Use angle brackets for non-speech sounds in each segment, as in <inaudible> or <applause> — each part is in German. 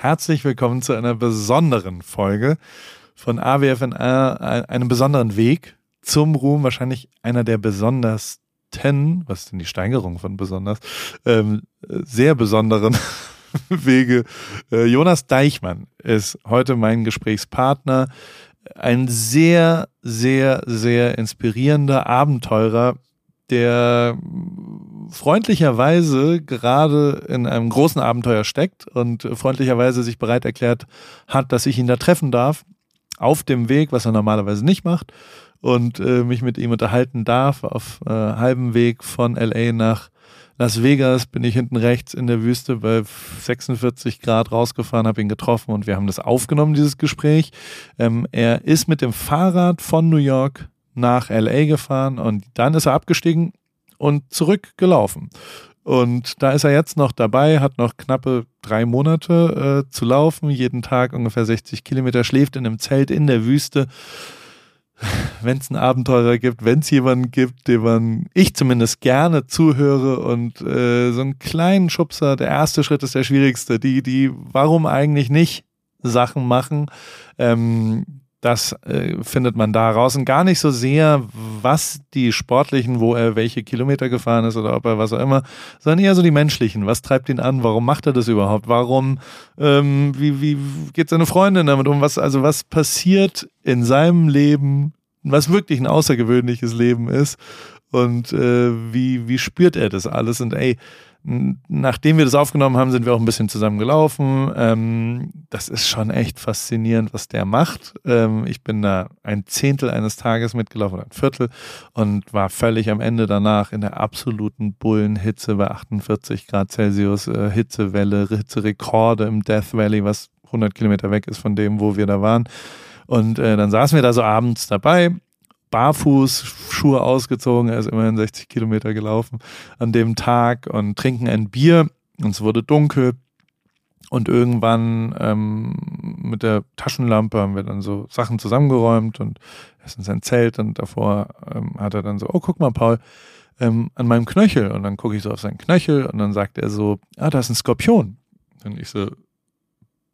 Herzlich willkommen zu einer besonderen Folge von AWFNR, einem besonderen Weg zum Ruhm, wahrscheinlich einer der besondersten, was ist denn die Steigerung von besonders, ähm, sehr besonderen <laughs> Wege. Äh, Jonas Deichmann ist heute mein Gesprächspartner. Ein sehr, sehr, sehr inspirierender Abenteurer, der freundlicherweise gerade in einem großen Abenteuer steckt und freundlicherweise sich bereit erklärt hat, dass ich ihn da treffen darf, auf dem Weg, was er normalerweise nicht macht, und äh, mich mit ihm unterhalten darf auf äh, halbem Weg von LA nach Las Vegas bin ich hinten rechts in der Wüste bei 46 Grad rausgefahren, habe ihn getroffen und wir haben das aufgenommen, dieses Gespräch. Ähm, er ist mit dem Fahrrad von New York nach LA gefahren und dann ist er abgestiegen und zurückgelaufen. Und da ist er jetzt noch dabei, hat noch knappe drei Monate äh, zu laufen, jeden Tag ungefähr 60 Kilometer, schläft in einem Zelt in der Wüste <sighs> wenn es einen Abenteurer gibt, wenn es jemanden gibt, dem man, ich zumindest gerne zuhöre und äh, so einen kleinen Schubser, der erste Schritt ist der schwierigste, die, die, warum eigentlich nicht Sachen machen, ähm, das äh, findet man da raus und gar nicht so sehr, was die sportlichen, wo er welche Kilometer gefahren ist oder ob er was auch immer, sondern eher so die menschlichen. Was treibt ihn an? Warum macht er das überhaupt? Warum, ähm, wie, wie geht seine Freundin damit um? Was, also was passiert in seinem Leben, was wirklich ein außergewöhnliches Leben ist und äh, wie, wie spürt er das alles? Und ey, nachdem wir das aufgenommen haben, sind wir auch ein bisschen zusammen gelaufen. Ähm, das ist schon echt faszinierend, was der macht. Ähm, ich bin da ein Zehntel eines Tages mitgelaufen, ein Viertel und war völlig am Ende danach in der absoluten Bullenhitze bei 48 Grad Celsius, äh, Hitzewelle, Hitzerekorde im Death Valley, was 100 Kilometer weg ist von dem, wo wir da waren. Und äh, dann saßen wir da so abends dabei barfuß, Schuhe ausgezogen, er ist immerhin 60 Kilometer gelaufen an dem Tag und trinken ein Bier und es wurde dunkel. Und irgendwann ähm, mit der Taschenlampe haben wir dann so Sachen zusammengeräumt und er ist in sein Zelt und davor ähm, hat er dann so, oh, guck mal, Paul, ähm, an meinem Knöchel. Und dann gucke ich so auf seinen Knöchel und dann sagt er so, ah, da ist ein Skorpion. Und ich so,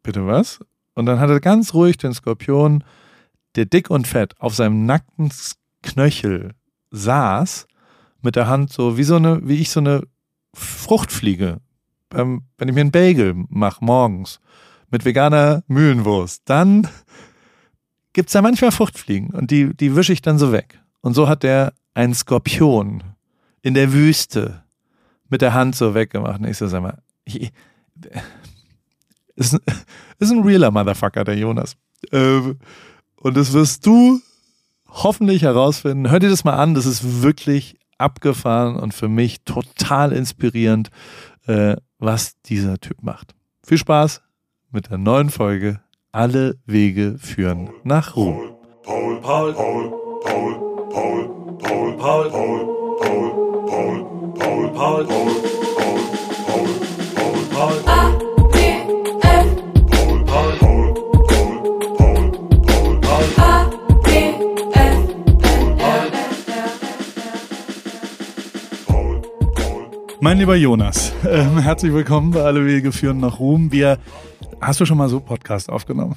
bitte was? Und dann hat er ganz ruhig den Skorpion der dick und fett auf seinem nackten Knöchel saß, mit der Hand so wie so eine, wie ich so eine Fruchtfliege, ähm, wenn ich mir einen Bagel mache morgens mit veganer Mühlenwurst, dann gibt's da manchmal Fruchtfliegen und die, die wische ich dann so weg. Und so hat der einen Skorpion in der Wüste mit der Hand so weggemacht. Und ich so, sag mal, ich, ist, ist ein realer Motherfucker, der Jonas. Ähm, und das wirst du hoffentlich herausfinden. Hör dir das mal an, das ist wirklich abgefahren und für mich total inspirierend, äh, was dieser Typ macht. Viel Spaß mit der neuen Folge Alle Wege führen nach Ruhm. Paul, Paul, Paul, Paul, Paul, Paul, Paul, Paul, Paul, Paul, Paul, Paul, Paul, Paul, Paul, Paul, Paul. Mein lieber Jonas, äh, herzlich willkommen bei Alle Wege führen nach Ruhm. Wir, hast du schon mal so Podcast aufgenommen?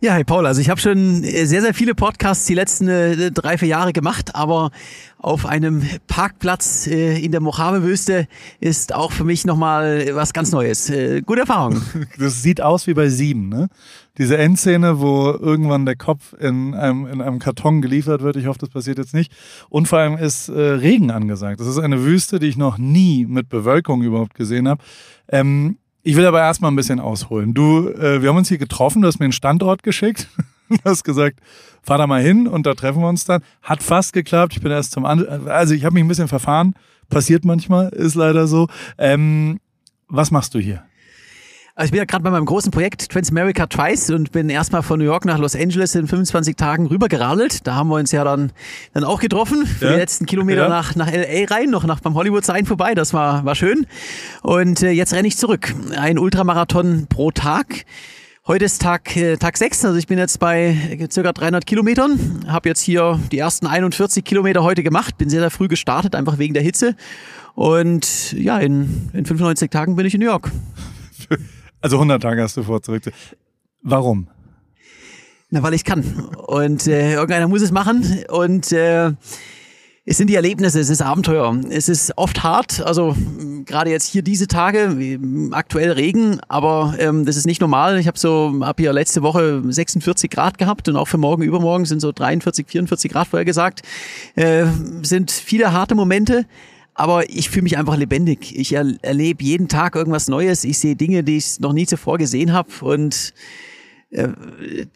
Ja, hey Paul, also ich habe schon äh, sehr, sehr viele Podcasts die letzten äh, drei, vier Jahre gemacht, aber auf einem Parkplatz äh, in der Mojave-Wüste ist auch für mich nochmal was ganz Neues. Äh, gute Erfahrung. <laughs> Das sieht aus wie bei Sieben, ne? Diese Endszene, wo irgendwann der Kopf in einem, in einem Karton geliefert wird. Ich hoffe, das passiert jetzt nicht. Und vor allem ist äh, Regen angesagt. Das ist eine Wüste, die ich noch nie mit Bewölkung überhaupt gesehen habe. Ähm, ich will aber erstmal ein bisschen ausholen. Du, äh, wir haben uns hier getroffen, du hast mir einen Standort geschickt. <laughs> Du hast gesagt, fahr da mal hin und da treffen wir uns dann. Hat fast geklappt. Ich bin erst zum An also ich habe mich ein bisschen verfahren. Passiert manchmal, ist leider so. Ähm, was machst du hier? Also ich bin ja gerade bei meinem großen Projekt Transamerica Twice und bin erstmal von New York nach Los Angeles in 25 Tagen rübergeradelt. Da haben wir uns ja dann, dann auch getroffen für ja. die letzten Kilometer ja. nach, nach LA rein, noch nach beim Hollywood Sign vorbei. Das war, war schön. Und äh, jetzt renne ich zurück. Ein Ultramarathon pro Tag. Heute ist Tag, äh, Tag 6, also ich bin jetzt bei äh, circa 300 Kilometern, habe jetzt hier die ersten 41 Kilometer heute gemacht, bin sehr, sehr früh gestartet, einfach wegen der Hitze und ja, in, in 95 Tagen bin ich in New York. <laughs> Also 100 Tage hast du vor, zurück zu. Warum? Na, weil ich kann. Und äh, irgendeiner muss es machen. Und äh, es sind die Erlebnisse, es ist Abenteuer. Es ist oft hart, also gerade jetzt hier diese Tage, aktuell Regen, aber ähm, das ist nicht normal. Ich habe so ab hier letzte Woche 46 Grad gehabt und auch für morgen übermorgen sind so 43, 44 Grad vorher gesagt. Äh, sind viele harte Momente. Aber ich fühle mich einfach lebendig. Ich er erlebe jeden Tag irgendwas Neues. Ich sehe Dinge, die ich noch nie zuvor gesehen habe. Und äh,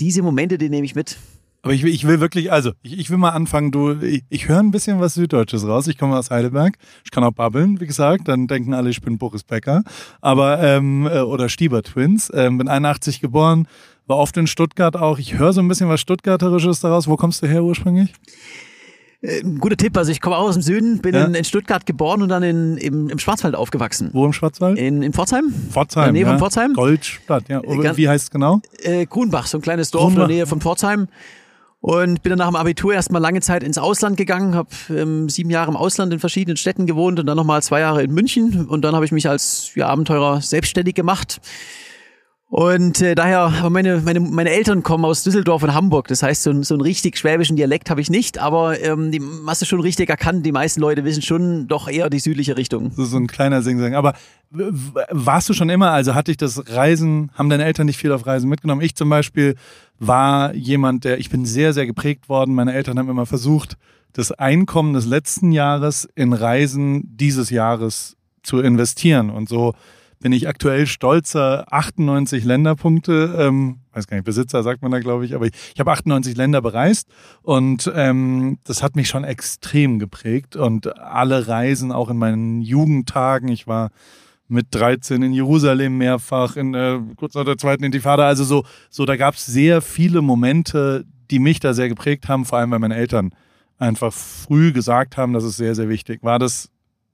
diese Momente, die nehme ich mit. Aber ich will, ich will wirklich, also ich, ich will mal anfangen, du, ich, ich höre ein bisschen was Süddeutsches raus. Ich komme aus Heidelberg. Ich kann auch babbeln, wie gesagt. Dann denken alle, ich bin Boris Becker. Aber, ähm, äh, oder Stieber Twins. Ähm, bin 81 geboren, war oft in Stuttgart auch. Ich höre so ein bisschen was Stuttgarterisches daraus. Wo kommst du her ursprünglich? Äh, guter Tipp, also ich komme auch aus dem Süden, bin ja. in, in, Stuttgart geboren und dann in, im, im Schwarzwald aufgewachsen. Wo im Schwarzwald? In, in Pforzheim. Pforzheim, in der Nähe ja. von Pforzheim. Goldstadt, ja. Wie heißt es genau? Äh, Grunbach, so ein kleines Dorf Grunbach. in der Nähe von Pforzheim. Und bin dann nach dem Abitur erstmal lange Zeit ins Ausland gegangen, habe ähm, sieben Jahre im Ausland in verschiedenen Städten gewohnt und dann nochmal zwei Jahre in München. Und dann habe ich mich als ja, Abenteurer selbstständig gemacht. Und äh, daher, meine, meine, meine Eltern kommen aus Düsseldorf und Hamburg. Das heißt, so, so einen richtig schwäbischen Dialekt habe ich nicht, aber ähm, die hast du schon richtig erkannt. Die meisten Leute wissen schon doch eher die südliche Richtung. So, so ein kleiner Singsang. Aber warst du schon immer, also hatte ich das Reisen, haben deine Eltern nicht viel auf Reisen mitgenommen? Ich zum Beispiel war jemand, der, ich bin sehr, sehr geprägt worden. Meine Eltern haben immer versucht, das Einkommen des letzten Jahres in Reisen dieses Jahres zu investieren. Und so bin ich aktuell stolzer 98 Länderpunkte, ähm, weiß gar nicht, Besitzer sagt man da, glaube ich, aber ich, ich habe 98 Länder bereist und ähm, das hat mich schon extrem geprägt und alle Reisen auch in meinen Jugendtagen, ich war mit 13 in Jerusalem mehrfach, in äh, kurz nach der zweiten Intifada. Also so, so da gab es sehr viele Momente, die mich da sehr geprägt haben, vor allem weil meine Eltern einfach früh gesagt haben, das ist sehr, sehr wichtig. War das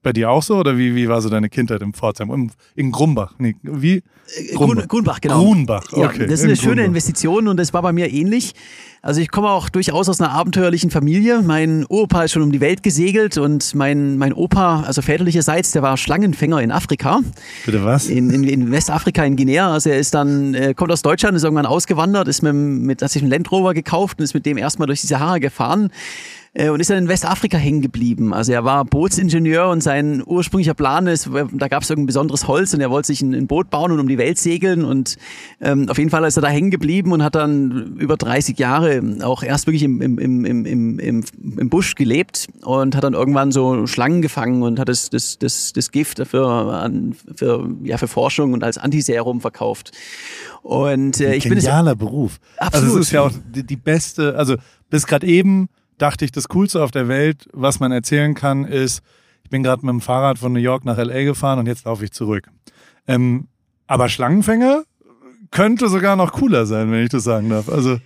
bei dir auch so oder wie, wie war so deine Kindheit im Pforzheim? In Grumbach? Nee, wie? Äh, Grunbach, Grunbach genau. Grunbach, okay. Ja, das ist eine schöne Investition und das war bei mir ähnlich. Also ich komme auch durchaus aus einer abenteuerlichen Familie. Mein Opa ist schon um die Welt gesegelt und mein, mein Opa, also väterlicherseits, der war Schlangenfänger in Afrika. Bitte was? In, in, in Westafrika, in Guinea. Also er ist dann, äh, kommt aus Deutschland, ist irgendwann ausgewandert, ist mit, mit hat sich einen Land Rover gekauft und ist mit dem erstmal durch die Sahara gefahren und ist dann in Westafrika hängen geblieben. Also er war Bootsingenieur und sein ursprünglicher Plan ist, da gab es irgendein besonderes Holz und er wollte sich ein, ein, Boot bauen und um die Welt segeln und ähm, auf jeden Fall ist er da hängen geblieben und hat dann über 30 Jahre auch erst wirklich im, im, im, im, im, im Busch gelebt und hat dann irgendwann so Schlangen gefangen und hat das, das, das, das Gift dafür für, ja, für Forschung und als Antiserum verkauft. Und äh, ich bin genialer Beruf. Absolut. Also es ist ja auch die, die beste, also bis gerade eben dachte ich, das Coolste auf der Welt, was man erzählen kann, ist, ich bin gerade mit dem Fahrrad von New York nach LA gefahren und jetzt laufe ich zurück. Ähm, aber Schlangenfänger könnte sogar noch cooler sein, wenn ich das sagen darf. Also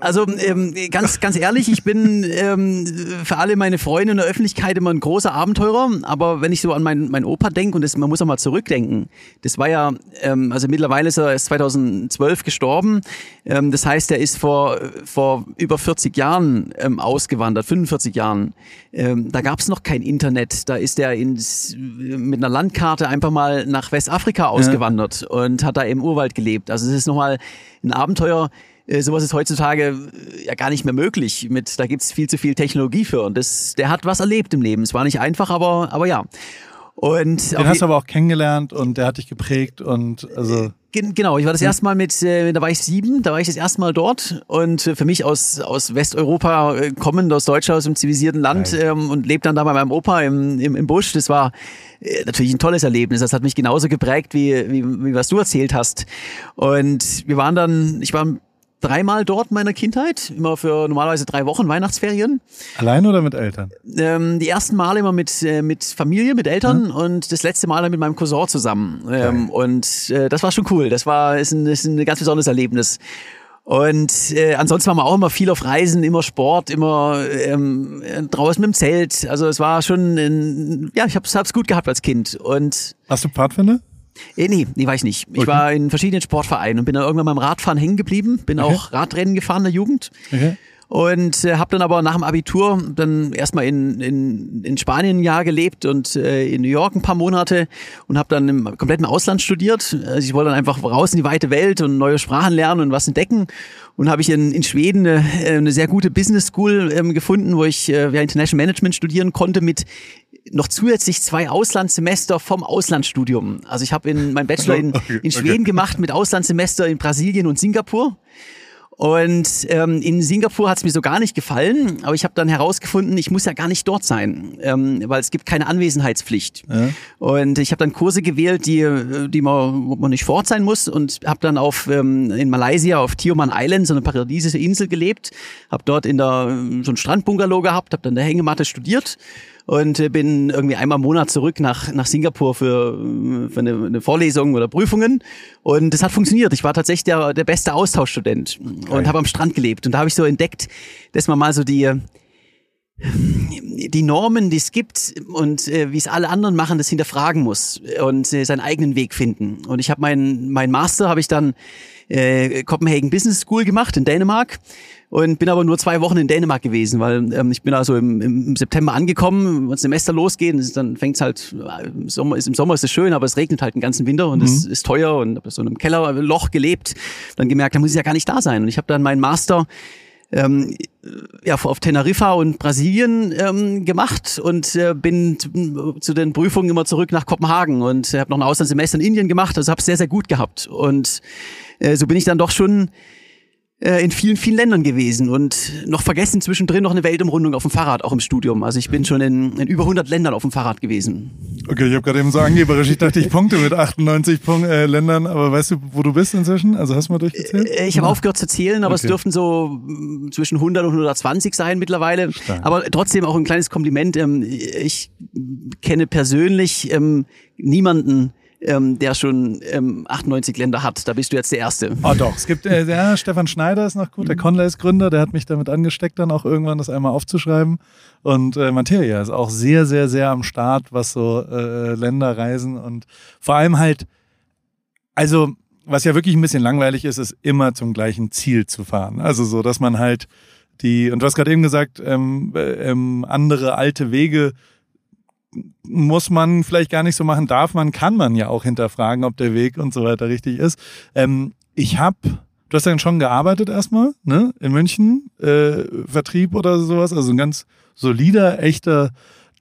also ähm, ganz, ganz ehrlich, ich bin ähm, für alle meine Freunde in der Öffentlichkeit immer ein großer Abenteurer. Aber wenn ich so an meinen mein Opa denke und das, man muss auch mal zurückdenken, das war ja, ähm, also mittlerweile ist er erst 2012 gestorben. Ähm, das heißt, er ist vor vor über 40 Jahren ähm, ausgewandert, 45 Jahren. Ähm, da gab es noch kein Internet. Da ist er ins, mit einer Landkarte einfach mal nach Westafrika ausgewandert ja. und hat da im Urwald gelebt. Also es ist nochmal ein Abenteuer äh, sowas ist heutzutage äh, ja gar nicht mehr möglich. Mit, da gibt's viel zu viel Technologie für. Und das, der hat was erlebt im Leben. Es war nicht einfach, aber, aber ja. Und Den hast du aber auch kennengelernt und der hat dich geprägt und also. Genau, ich war das erste Mal mit, äh, da war ich sieben, da war ich das erste Mal dort und für mich aus, aus Westeuropa kommend, aus Deutschland, aus einem zivilisierten Land ähm, und lebt dann da bei meinem Opa im, im, im Busch, das war äh, natürlich ein tolles Erlebnis, das hat mich genauso geprägt, wie, wie, wie was du erzählt hast und wir waren dann, ich war dreimal dort in meiner Kindheit, immer für normalerweise drei Wochen Weihnachtsferien. Allein oder mit Eltern? Ähm, die ersten Male immer mit, äh, mit Familie, mit Eltern hm. und das letzte Mal dann mit meinem Cousin zusammen. Ähm, und äh, das war schon cool. Das war ist ein, ist ein ganz besonderes Erlebnis. Und äh, ansonsten waren wir auch immer viel auf Reisen, immer Sport, immer ähm, draußen mit dem Zelt. Also es war schon, ein, ja, ich hab's, hab's gut gehabt als Kind. Und Hast du Pfadfinder? Äh, nee, nee, war ich nicht. Ich okay. war in verschiedenen Sportvereinen und bin dann irgendwann beim Radfahren hängen geblieben, bin okay. auch Radrennen gefahren in der Jugend. Okay. Und äh, habe dann aber nach dem Abitur dann erstmal in, in, in Spanien ein Jahr gelebt und äh, in New York ein paar Monate und habe dann im kompletten Ausland studiert. Also ich wollte dann einfach raus in die weite Welt und neue Sprachen lernen und was entdecken und habe ich in, in Schweden eine, eine sehr gute Business School ähm, gefunden, wo ich äh, International Management studieren konnte mit noch zusätzlich zwei Auslandssemester vom Auslandsstudium. Also ich habe in mein Bachelor in, in Schweden okay. gemacht mit Auslandssemester in Brasilien und Singapur. Und ähm, in Singapur hat es mir so gar nicht gefallen, aber ich habe dann herausgefunden, ich muss ja gar nicht dort sein, ähm, weil es gibt keine Anwesenheitspflicht. Ja. Und ich habe dann Kurse gewählt, die, die man, wo man nicht vor Ort sein muss und habe dann auf ähm, in Malaysia auf Tioman Island, so eine paradiesische Insel gelebt, habe dort in der so ein Strandbungalow gehabt, habe dann der Hängematte studiert und äh, bin irgendwie einmal im Monat zurück nach, nach Singapur für, für eine, eine Vorlesung oder Prüfungen. Und das hat funktioniert. Ich war tatsächlich der, der beste Austauschstudent und habe am Strand gelebt. Und da habe ich so entdeckt, dass man mal so die die Normen, die es gibt und äh, wie es alle anderen machen, das hinterfragen muss und äh, seinen eigenen Weg finden. Und ich habe meinen mein Master habe ich dann äh, Copenhagen Business School gemacht in Dänemark und bin aber nur zwei Wochen in Dänemark gewesen, weil ähm, ich bin also im, im September angekommen, wenn das Semester losgeht, dann fängt's halt, im Sommer, ist, im Sommer ist es schön, aber es regnet halt den ganzen Winter und es mhm. ist teuer und habe so in einem Kellerloch gelebt, dann gemerkt, da muss ich ja gar nicht da sein. Und ich habe dann meinen Master ähm, ja, auf Teneriffa und Brasilien ähm, gemacht und äh, bin zu den Prüfungen immer zurück nach Kopenhagen und habe noch ein Auslandssemester in Indien gemacht, also habe sehr, sehr gut gehabt. Und äh, so bin ich dann doch schon äh, in vielen, vielen Ländern gewesen und noch vergessen zwischendrin noch eine Weltumrundung auf dem Fahrrad, auch im Studium. Also ich bin schon in, in über 100 Ländern auf dem Fahrrad gewesen. Okay, ich habe gerade eben so angeberisch, ich dachte, ich punkte mit 98 Punkt, äh, Ländern, aber weißt du, wo du bist inzwischen? Also hast du mal durchgezählt? Äh, ich habe aufgehört zu zählen, aber okay. es dürften so mm, zwischen 100 und 120 sein mittlerweile. Stark. Aber trotzdem auch ein kleines Kompliment. Ähm, ich kenne persönlich ähm, niemanden, ähm, der schon ähm, 98 Länder hat. Da bist du jetzt der Erste. Oh doch, es gibt, äh, ja, Stefan Schneider ist noch gut, der mhm. Conlays-Gründer, der hat mich damit angesteckt, dann auch irgendwann das einmal aufzuschreiben. Und äh, Materia ist auch sehr, sehr, sehr am Start, was so äh, Länderreisen und vor allem halt, also was ja wirklich ein bisschen langweilig ist, ist immer zum gleichen Ziel zu fahren. Also so, dass man halt die, und du hast gerade eben gesagt, ähm, äh, ähm, andere alte Wege muss man vielleicht gar nicht so machen, darf man, kann man ja auch hinterfragen, ob der Weg und so weiter richtig ist. Ähm, ich habe, du hast ja schon gearbeitet erstmal, ne, in München, äh, Vertrieb oder sowas, also ein ganz solider, echter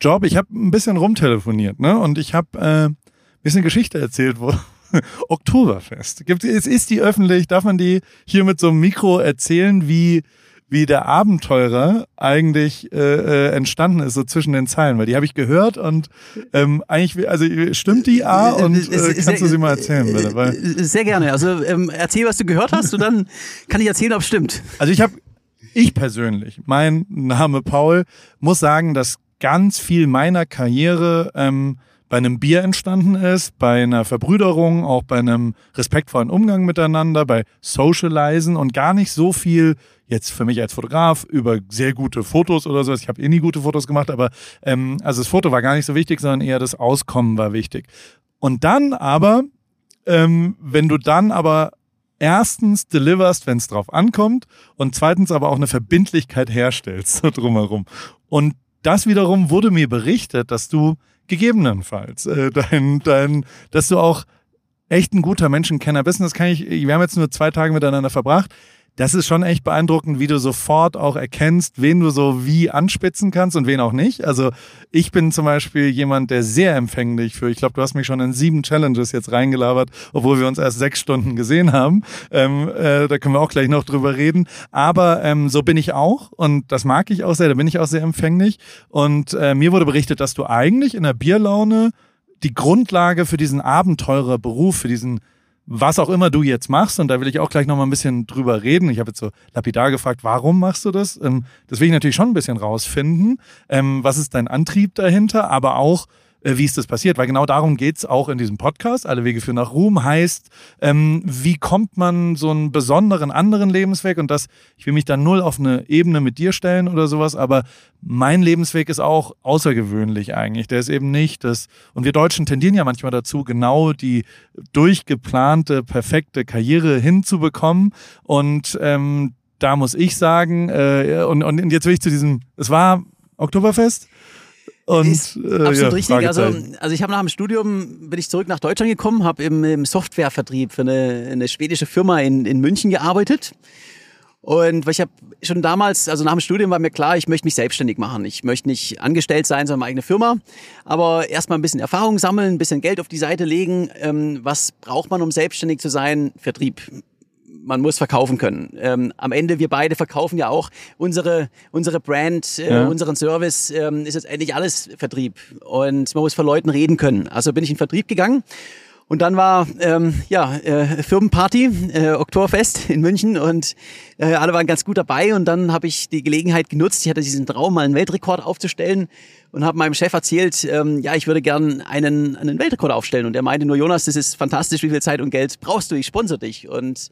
Job. Ich habe ein bisschen rumtelefoniert, ne, und ich habe äh, ein bisschen Geschichte erzählt, wo <laughs> Oktoberfest. Gibt, es ist die öffentlich, darf man die hier mit so einem Mikro erzählen, wie wie der Abenteurer eigentlich äh, äh, entstanden ist, so zwischen den Zeilen, weil die habe ich gehört und ähm, eigentlich, also stimmt die A und äh, kannst du sie mal erzählen, bitte? Weil, sehr gerne. Also ähm, erzähl, was du gehört hast und dann kann ich erzählen, ob es stimmt. Also ich habe, ich persönlich, mein Name Paul, muss sagen, dass ganz viel meiner Karriere ähm, bei einem Bier entstanden ist, bei einer Verbrüderung, auch bei einem respektvollen Umgang miteinander, bei Socializen und gar nicht so viel jetzt für mich als Fotograf über sehr gute Fotos oder sowas. Ich habe eh nie gute Fotos gemacht, aber ähm, also das Foto war gar nicht so wichtig, sondern eher das Auskommen war wichtig. Und dann aber, ähm, wenn du dann aber erstens deliverst, wenn es drauf ankommt und zweitens aber auch eine Verbindlichkeit herstellst so drumherum. Und das wiederum wurde mir berichtet, dass du gegebenenfalls äh, dein, dein, dass du auch echt ein guter Menschenkenner bist. Und das kann ich, wir haben jetzt nur zwei Tage miteinander verbracht das ist schon echt beeindruckend, wie du sofort auch erkennst, wen du so wie anspitzen kannst und wen auch nicht. Also ich bin zum Beispiel jemand, der sehr empfänglich für, ich glaube, du hast mich schon in sieben Challenges jetzt reingelabert, obwohl wir uns erst sechs Stunden gesehen haben. Ähm, äh, da können wir auch gleich noch drüber reden. Aber ähm, so bin ich auch und das mag ich auch sehr, da bin ich auch sehr empfänglich. Und äh, mir wurde berichtet, dass du eigentlich in der Bierlaune die Grundlage für diesen Abenteurerberuf, für diesen was auch immer du jetzt machst, und da will ich auch gleich noch mal ein bisschen drüber reden. Ich habe jetzt so lapidar gefragt, warum machst du das? Ähm, das will ich natürlich schon ein bisschen rausfinden. Ähm, was ist dein Antrieb dahinter? Aber auch, äh, wie ist das passiert? Weil genau darum geht's auch in diesem Podcast. Alle Wege für nach Ruhm heißt, ähm, wie kommt man so einen besonderen anderen Lebensweg? Und das, ich will mich da null auf eine Ebene mit dir stellen oder sowas, aber mein Lebensweg ist auch außergewöhnlich eigentlich. Der ist eben nicht das, und wir Deutschen tendieren ja manchmal dazu, genau die durchgeplante, perfekte Karriere hinzubekommen. Und ähm, da muss ich sagen, äh, und, und jetzt will ich zu diesem, es war Oktoberfest. Und, ist äh, absolut ja, richtig. Also, also ich habe nach dem Studium bin ich zurück nach Deutschland gekommen, habe im, im Softwarevertrieb für eine, eine schwedische Firma in, in München gearbeitet. Und ich habe schon damals, also nach dem Studium war mir klar, ich möchte mich selbstständig machen. Ich möchte nicht angestellt sein, sondern meine eigene Firma. Aber erstmal ein bisschen Erfahrung sammeln, ein bisschen Geld auf die Seite legen. Ähm, was braucht man, um selbstständig zu sein? Vertrieb man muss verkaufen können. Ähm, am Ende, wir beide verkaufen ja auch unsere, unsere Brand, äh, ja. unseren Service, ähm, ist jetzt endlich alles Vertrieb. Und man muss vor Leuten reden können. Also bin ich in Vertrieb gegangen und dann war ähm, ja äh, Firmenparty, äh, Oktoberfest in München und äh, alle waren ganz gut dabei. Und dann habe ich die Gelegenheit genutzt. Ich hatte diesen Traum, mal einen Weltrekord aufzustellen und habe meinem Chef erzählt, ähm, ja, ich würde gern einen, einen Weltrekord aufstellen. Und er meinte nur, Jonas, das ist fantastisch, wie viel Zeit und Geld brauchst du? Ich sponsor dich. Und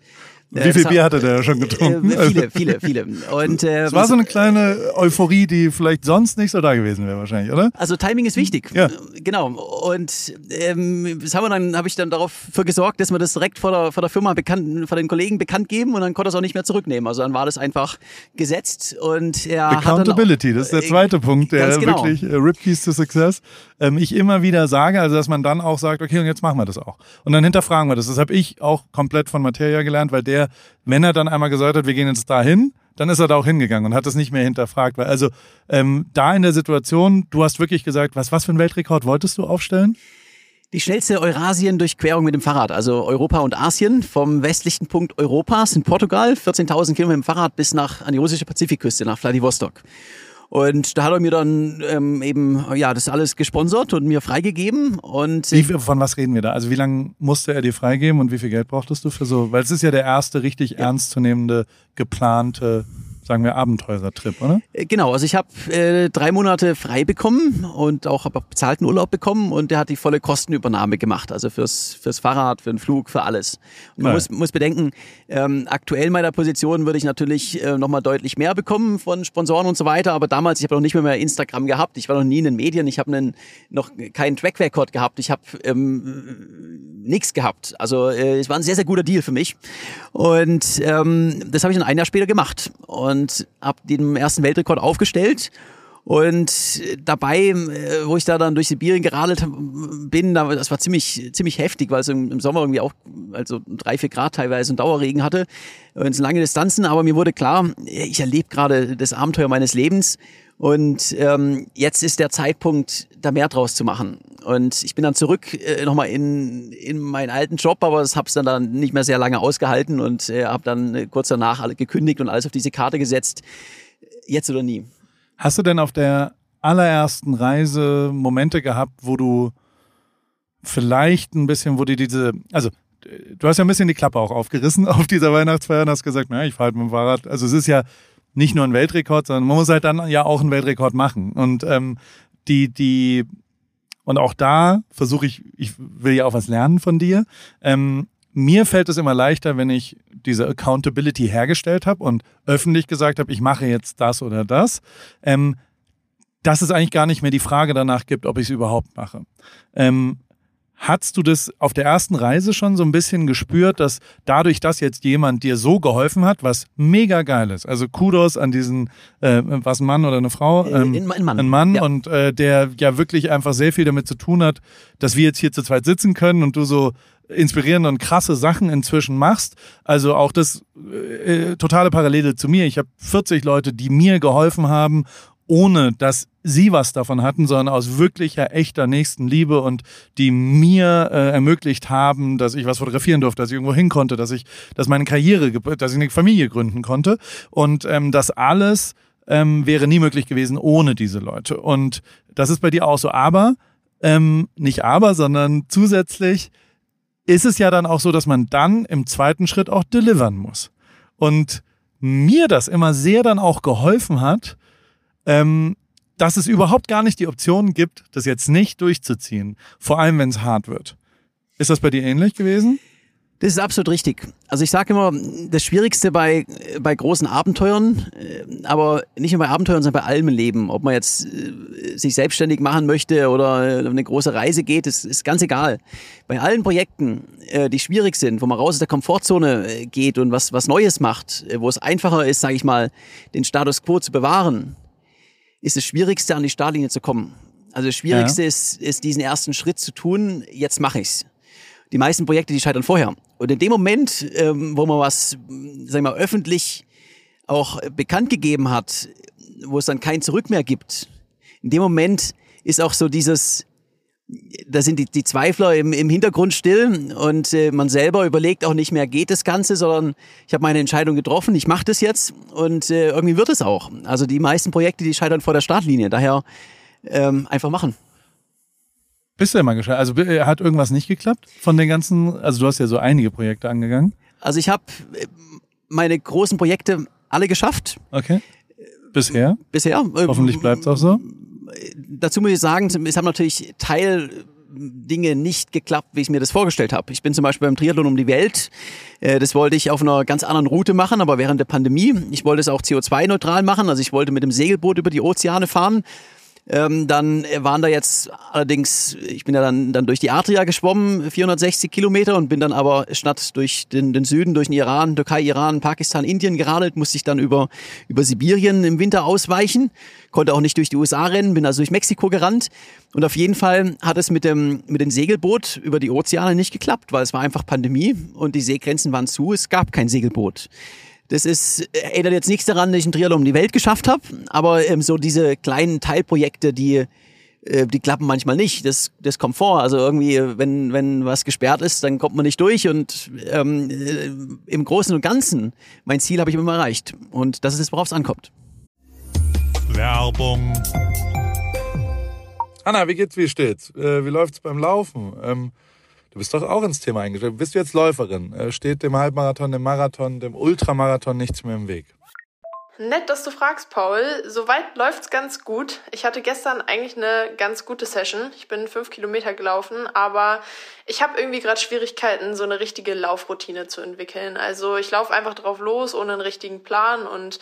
wie viel Bier hatte der schon getrunken? Äh, viele, viele, viele. Und, äh, <laughs> es war so eine kleine Euphorie, die vielleicht sonst nicht so da gewesen wäre wahrscheinlich, oder? Also Timing ist wichtig. Ja. Genau. Und ähm, das haben wir dann, habe ich dann darauf für gesorgt, dass wir das direkt vor der, vor der Firma bekannt, vor den Kollegen bekannt geben und dann konnte er es auch nicht mehr zurücknehmen. Also dann war das einfach gesetzt und er Accountability, dann, das ist der äh, zweite äh, Punkt, der genau. wirklich äh, Ripkeys to Success ähm, ich immer wieder sage, also dass man dann auch sagt, okay, und jetzt machen wir das auch. Und dann hinterfragen wir das. Das habe ich auch komplett von Materia gelernt, weil der, wenn er dann einmal gesagt hat, wir gehen jetzt dahin, dann ist er da auch hingegangen und hat das nicht mehr hinterfragt. Weil also ähm, da in der Situation, du hast wirklich gesagt, was, was für einen Weltrekord wolltest du aufstellen? Die schnellste Eurasien-Durchquerung mit dem Fahrrad, also Europa und Asien, vom westlichen Punkt Europas in Portugal, 14.000 Kilometer mit dem Fahrrad bis nach an die russische Pazifikküste, nach Vladivostok. Und da hat er mir dann ähm, eben ja das alles gesponsert und mir freigegeben. Und wie, von was reden wir da? Also wie lange musste er dir freigeben und wie viel Geld brauchtest du für so? Weil es ist ja der erste richtig ja. ernstzunehmende geplante sagen wir, Abenteurertrip, oder? Äh, genau, also ich habe äh, drei Monate frei bekommen und auch habe bezahlten Urlaub bekommen und der hat die volle Kostenübernahme gemacht, also fürs, fürs Fahrrad, für den Flug, für alles. Und man muss, muss bedenken, ähm, aktuell in meiner Position würde ich natürlich äh, nochmal deutlich mehr bekommen von Sponsoren und so weiter, aber damals, ich habe noch nicht mehr, mehr Instagram gehabt, ich war noch nie in den Medien, ich habe noch keinen Track Record gehabt, ich habe ähm, nichts gehabt. Also äh, es war ein sehr, sehr guter Deal für mich und ähm, das habe ich dann ein Jahr später gemacht. Und und habe den ersten Weltrekord aufgestellt. Und dabei, äh, wo ich da dann durch Sibirien geradelt bin, das war ziemlich, ziemlich heftig, weil es im Sommer irgendwie auch also drei, vier Grad teilweise und Dauerregen hatte. Und es lange Distanzen, aber mir wurde klar, ich erlebe gerade das Abenteuer meines Lebens. Und ähm, jetzt ist der Zeitpunkt, da mehr draus zu machen. Und ich bin dann zurück äh, nochmal in, in meinen alten Job, aber das habe dann, dann nicht mehr sehr lange ausgehalten und äh, habe dann äh, kurz danach alle gekündigt und alles auf diese Karte gesetzt. Jetzt oder nie. Hast du denn auf der allerersten Reise Momente gehabt, wo du vielleicht ein bisschen, wo dir diese, also du hast ja ein bisschen die Klappe auch aufgerissen <laughs> auf dieser Weihnachtsfeier und hast gesagt, naja, ich fahre halt mit dem Fahrrad. Also es ist ja nicht nur ein Weltrekord, sondern man muss halt dann ja auch einen Weltrekord machen. Und ähm, die, die und auch da versuche ich, ich will ja auch was lernen von dir. Ähm, mir fällt es immer leichter, wenn ich diese Accountability hergestellt habe und öffentlich gesagt habe, ich mache jetzt das oder das. Ähm, dass es eigentlich gar nicht mehr die Frage danach gibt, ob ich es überhaupt mache. Ähm, Hattest du das auf der ersten Reise schon so ein bisschen gespürt, dass dadurch, dass jetzt jemand dir so geholfen hat, was mega geil ist, also Kudos an diesen, äh, was ein Mann oder eine Frau? Äh, ähm, ein Mann. Ein Mann ja. und äh, der ja wirklich einfach sehr viel damit zu tun hat, dass wir jetzt hier zu zweit sitzen können und du so inspirierende und krasse Sachen inzwischen machst. Also auch das äh, äh totale Parallele zu mir. Ich habe 40 Leute, die mir geholfen haben ohne dass sie was davon hatten, sondern aus wirklicher, echter Nächstenliebe und die mir äh, ermöglicht haben, dass ich was fotografieren durfte, dass ich irgendwo hin konnte, dass ich, dass meine Karriere, dass ich eine Familie gründen konnte. Und ähm, das alles ähm, wäre nie möglich gewesen ohne diese Leute. Und das ist bei dir auch so. Aber, ähm, nicht aber, sondern zusätzlich ist es ja dann auch so, dass man dann im zweiten Schritt auch delivern muss. Und mir das immer sehr dann auch geholfen hat, ähm, dass es überhaupt gar nicht die Option gibt, das jetzt nicht durchzuziehen. Vor allem, wenn es hart wird. Ist das bei dir ähnlich gewesen? Das ist absolut richtig. Also ich sage immer, das Schwierigste bei, bei großen Abenteuern, äh, aber nicht nur bei Abenteuern, sondern bei allem Leben, ob man jetzt äh, sich selbstständig machen möchte oder eine große Reise geht, ist, ist ganz egal. Bei allen Projekten, äh, die schwierig sind, wo man raus aus der Komfortzone geht und was, was Neues macht, wo es einfacher ist, sage ich mal, den Status quo zu bewahren, ist das Schwierigste, an die Startlinie zu kommen. Also das Schwierigste ja. ist, ist, diesen ersten Schritt zu tun, jetzt mache ich's die meisten Projekte, die scheitern vorher. Und in dem Moment, ähm, wo man was, sagen wir mal, öffentlich auch bekannt gegeben hat, wo es dann kein Zurück mehr gibt, in dem Moment ist auch so dieses, da sind die, die Zweifler im, im Hintergrund still und äh, man selber überlegt auch nicht mehr, geht das Ganze, sondern ich habe meine Entscheidung getroffen, ich mache das jetzt und äh, irgendwie wird es auch. Also die meisten Projekte, die scheitern vor der Startlinie, daher ähm, einfach machen. Bist du immer gescheitert? Also äh, hat irgendwas nicht geklappt von den ganzen, also du hast ja so einige Projekte angegangen. Also ich habe äh, meine großen Projekte alle geschafft. Okay. Bisher? Bisher. Hoffentlich bleibt es auch so. Dazu muss ich sagen, es haben natürlich Teil Dinge nicht geklappt, wie ich mir das vorgestellt habe. Ich bin zum Beispiel beim Triathlon um die Welt. Äh, das wollte ich auf einer ganz anderen Route machen, aber während der Pandemie. Ich wollte es auch CO2-neutral machen. Also ich wollte mit dem Segelboot über die Ozeane fahren. Ähm, dann waren da jetzt allerdings, ich bin ja dann, dann durch die Adria geschwommen, 460 Kilometer und bin dann aber statt durch den, den Süden, durch den Iran, Türkei, Iran, Pakistan, Indien geradelt, musste ich dann über, über Sibirien im Winter ausweichen, konnte auch nicht durch die USA rennen, bin also durch Mexiko gerannt. Und auf jeden Fall hat es mit dem, mit dem Segelboot über die Ozeane nicht geklappt, weil es war einfach Pandemie und die Seegrenzen waren zu, es gab kein Segelboot. Das ist, erinnert jetzt nichts daran, dass ich einen Triathlon um die Welt geschafft habe, aber ähm, so diese kleinen Teilprojekte, die, äh, die klappen manchmal nicht. Das, das kommt vor. Also irgendwie, wenn, wenn was gesperrt ist, dann kommt man nicht durch und ähm, äh, im Großen und Ganzen, mein Ziel habe ich immer erreicht. Und das ist es, worauf es ankommt. Werbung. Anna, wie geht's, wie steht's? Äh, wie läuft's beim Laufen? Ähm, Du bist doch auch ins Thema eingestellt. Bist du jetzt Läuferin? Äh, steht dem Halbmarathon, dem Marathon, dem Ultramarathon nichts mehr im Weg? Nett, dass du fragst, Paul. Soweit läuft's ganz gut. Ich hatte gestern eigentlich eine ganz gute Session. Ich bin fünf Kilometer gelaufen, aber ich habe irgendwie gerade Schwierigkeiten, so eine richtige Laufroutine zu entwickeln. Also ich laufe einfach drauf los, ohne einen richtigen Plan. Und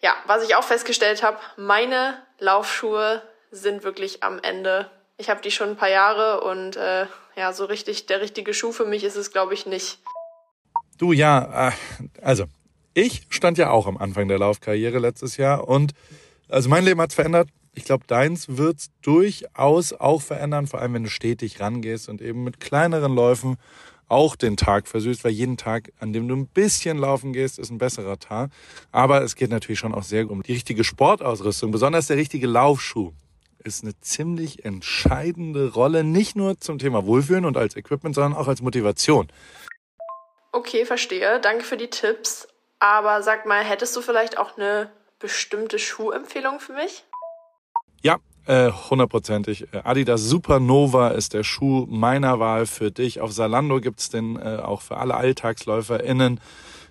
ja, was ich auch festgestellt habe, meine Laufschuhe sind wirklich am Ende. Ich habe die schon ein paar Jahre und äh, ja, so richtig der richtige Schuh für mich ist es, glaube ich, nicht. Du, ja, äh, also ich stand ja auch am Anfang der Laufkarriere letztes Jahr und also mein Leben hat es verändert. Ich glaube, deins wird es durchaus auch verändern, vor allem wenn du stetig rangehst und eben mit kleineren Läufen auch den Tag versüßt, weil jeden Tag, an dem du ein bisschen laufen gehst, ist ein besserer Tag. Aber es geht natürlich schon auch sehr um die richtige Sportausrüstung, besonders der richtige Laufschuh ist eine ziemlich entscheidende Rolle, nicht nur zum Thema Wohlfühlen und als Equipment, sondern auch als Motivation. Okay, verstehe. Danke für die Tipps. Aber sag mal, hättest du vielleicht auch eine bestimmte Schuhempfehlung für mich? Ja, äh, hundertprozentig. Äh, Adidas Supernova ist der Schuh meiner Wahl für dich. Auf Salando gibt's den äh, auch für alle AlltagsläuferInnen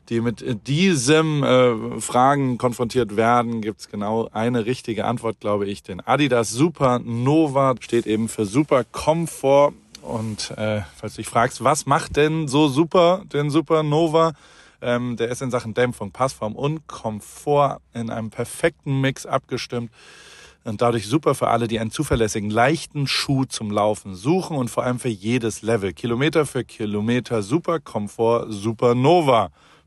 die mit diesem äh, Fragen konfrontiert werden, gibt's genau eine richtige Antwort, glaube ich. Den Adidas Supernova steht eben für Super Komfort. Und äh, falls du dich fragst, was macht denn so super den Supernova? Ähm, der ist in Sachen Dämpfung, Passform und Komfort in einem perfekten Mix abgestimmt und dadurch super für alle, die einen zuverlässigen, leichten Schuh zum Laufen suchen und vor allem für jedes Level. Kilometer für Kilometer, super Komfort, Supernova.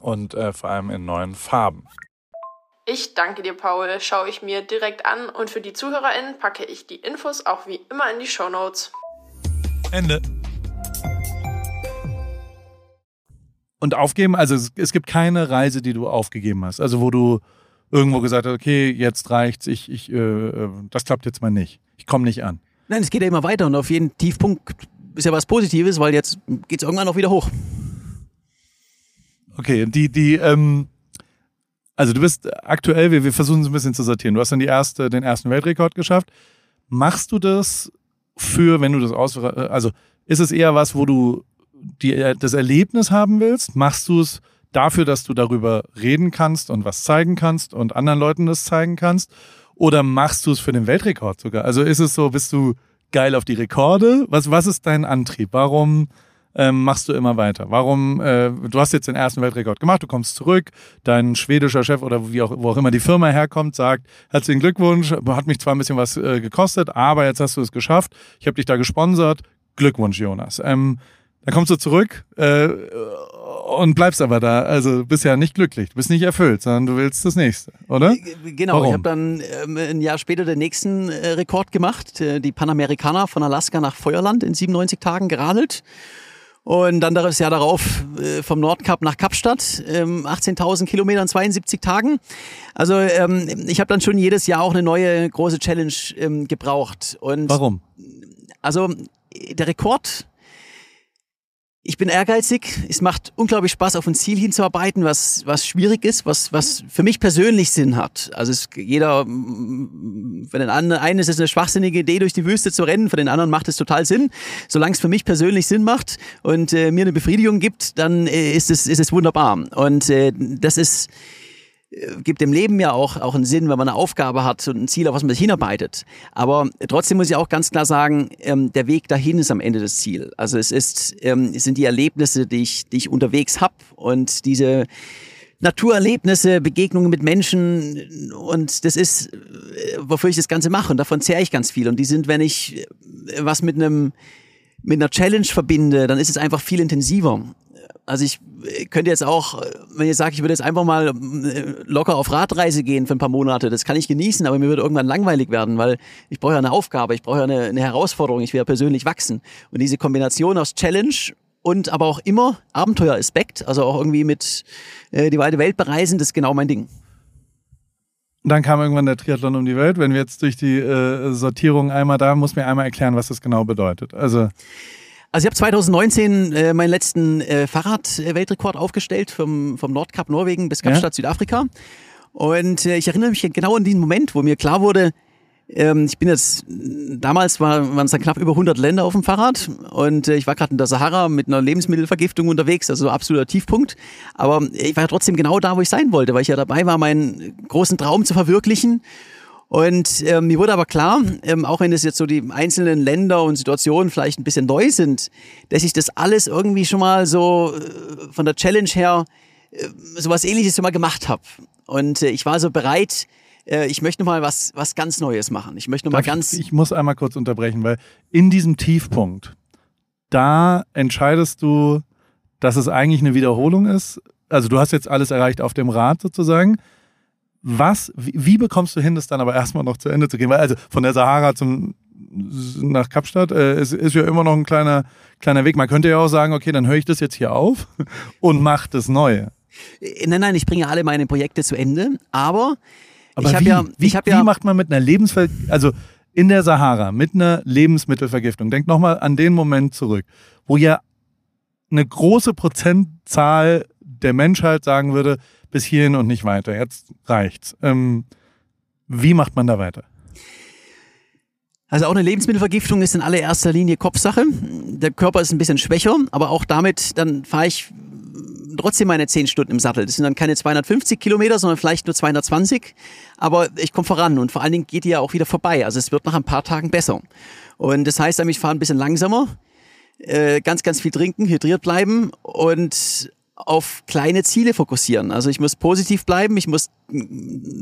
und äh, vor allem in neuen Farben. Ich danke dir, Paul. Schaue ich mir direkt an und für die ZuhörerInnen packe ich die Infos auch wie immer in die Show Notes. Ende. Und aufgeben, also es, es, gibt keine Reise, die du aufgegeben hast. Also wo du irgendwo gesagt hast, okay, jetzt reicht's, ich, ich, äh, äh das klappt jetzt mal nicht. Ich komme nicht an. Nein, es geht ja immer weiter und auf jeden Tiefpunkt ist ja was Positives, weil jetzt geht es irgendwann auch wieder hoch. Okay, die, die, ähm, also du bist aktuell, wir, wir versuchen es ein bisschen zu sortieren. Du hast dann die erste, den ersten Weltrekord geschafft. Machst du das für, wenn du das aus, also ist es eher was, wo du die, das Erlebnis haben willst? Machst du es dafür, dass du darüber reden kannst und was zeigen kannst und anderen Leuten das zeigen kannst? Oder machst du es für den Weltrekord sogar? Also ist es so, bist du geil auf die Rekorde? Was, was ist dein Antrieb? Warum ähm, machst du immer weiter? Warum, äh, du hast jetzt den ersten Weltrekord gemacht, du kommst zurück, dein schwedischer Chef oder wie auch, wo auch immer die Firma herkommt, sagt, herzlichen Glückwunsch, hat mich zwar ein bisschen was äh, gekostet, aber jetzt hast du es geschafft, ich habe dich da gesponsert, Glückwunsch, Jonas. Ähm, dann kommst du zurück äh, und bleibst aber da. Also bist ja nicht glücklich, du bist nicht erfüllt, sondern du willst das nächste, oder? Genau, Warum? ich habe dann ähm, ein Jahr später den nächsten äh, Rekord gemacht, äh, die Panamerikaner von Alaska nach Feuerland in 97 Tagen geradelt. Und dann das Jahr darauf äh, vom Nordkap nach Kapstadt, ähm, 18.000 Kilometer in 72 Tagen. Also ähm, ich habe dann schon jedes Jahr auch eine neue große Challenge ähm, gebraucht. Und Warum? Also der Rekord ich bin ehrgeizig. Es macht unglaublich Spaß, auf ein Ziel hinzuarbeiten, was, was schwierig ist, was, was für mich persönlich Sinn hat. Also es, jeder, für den einen ist es eine schwachsinnige Idee, durch die Wüste zu rennen, für den anderen macht es total Sinn. Solange es für mich persönlich Sinn macht und äh, mir eine Befriedigung gibt, dann äh, ist, es, ist es wunderbar. Und äh, das ist gibt dem Leben ja auch, auch einen Sinn, wenn man eine Aufgabe hat und ein Ziel, auf was man sich hinarbeitet. Aber trotzdem muss ich auch ganz klar sagen, ähm, der Weg dahin ist am Ende das Ziel. Also es ist, ähm, es sind die Erlebnisse, die ich, die ich unterwegs hab und diese Naturerlebnisse, Begegnungen mit Menschen und das ist, äh, wofür ich das Ganze mache und davon zehre ich ganz viel. Und die sind, wenn ich äh, was mit einem mit einer Challenge verbinde, dann ist es einfach viel intensiver. Also ich könnte jetzt auch, wenn ich sage, ich würde jetzt einfach mal äh, locker auf Radreise gehen für ein paar Monate, das kann ich genießen, aber mir würde irgendwann langweilig werden, weil ich brauche ja eine Aufgabe, ich brauche ja eine, eine Herausforderung, ich will ja persönlich wachsen. Und diese Kombination aus Challenge und aber auch immer Abenteueraspekt, also auch irgendwie mit äh, die weite Welt bereisen, das ist genau mein Ding. Dann kam irgendwann der Triathlon um die Welt. Wenn wir jetzt durch die äh, Sortierung einmal da, muss mir einmal erklären, was das genau bedeutet. Also also ich habe 2019 äh, meinen letzten äh, Fahrrad-Weltrekord aufgestellt vom, vom Nordkap Norwegen bis Kapstadt ja. Südafrika. Und äh, ich erinnere mich genau an diesen Moment, wo mir klar wurde, ähm, ich bin jetzt, damals war, waren es dann knapp über 100 Länder auf dem Fahrrad und äh, ich war gerade in der Sahara mit einer Lebensmittelvergiftung unterwegs, also absoluter Tiefpunkt. Aber ich war ja trotzdem genau da, wo ich sein wollte, weil ich ja dabei war, meinen großen Traum zu verwirklichen. Und ähm, mir wurde aber klar, ähm, auch wenn es jetzt so die einzelnen Länder und Situationen vielleicht ein bisschen neu sind, dass ich das alles irgendwie schon mal so äh, von der Challenge her äh, sowas ähnliches schon mal gemacht habe. Und äh, ich war so bereit, äh, ich möchte noch mal was, was ganz Neues machen. Ich möchte noch mal ganz. Ich, ich muss einmal kurz unterbrechen, weil in diesem Tiefpunkt, da entscheidest du, dass es eigentlich eine Wiederholung ist. Also du hast jetzt alles erreicht auf dem Rad sozusagen was, wie, wie, bekommst du hin, das dann aber erstmal noch zu Ende zu gehen? Weil also von der Sahara zum nach Kapstadt äh, ist, ist ja immer noch ein kleiner, kleiner Weg. Man könnte ja auch sagen, okay, dann höre ich das jetzt hier auf <laughs> und mache das Neue. Äh, nein, nein, ich bringe alle meine Projekte zu Ende, aber, aber ich habe ja, wie, hab ja, wie macht man mit einer Lebensver also in der Sahara mit einer Lebensmittelvergiftung? Denk nochmal an den Moment zurück, wo ja eine große Prozentzahl der Menschheit sagen würde, bis hierhin und nicht weiter. Jetzt reicht's. Ähm, wie macht man da weiter? Also auch eine Lebensmittelvergiftung ist in allererster Linie Kopfsache. Der Körper ist ein bisschen schwächer, aber auch damit, dann fahre ich trotzdem meine 10 Stunden im Sattel. Das sind dann keine 250 Kilometer, sondern vielleicht nur 220. Aber ich komme voran und vor allen Dingen geht die ja auch wieder vorbei. Also es wird nach ein paar Tagen besser. Und das heißt, ich fahre ein bisschen langsamer, äh, ganz, ganz viel trinken, hydriert bleiben und auf kleine Ziele fokussieren. Also ich muss positiv bleiben, ich muss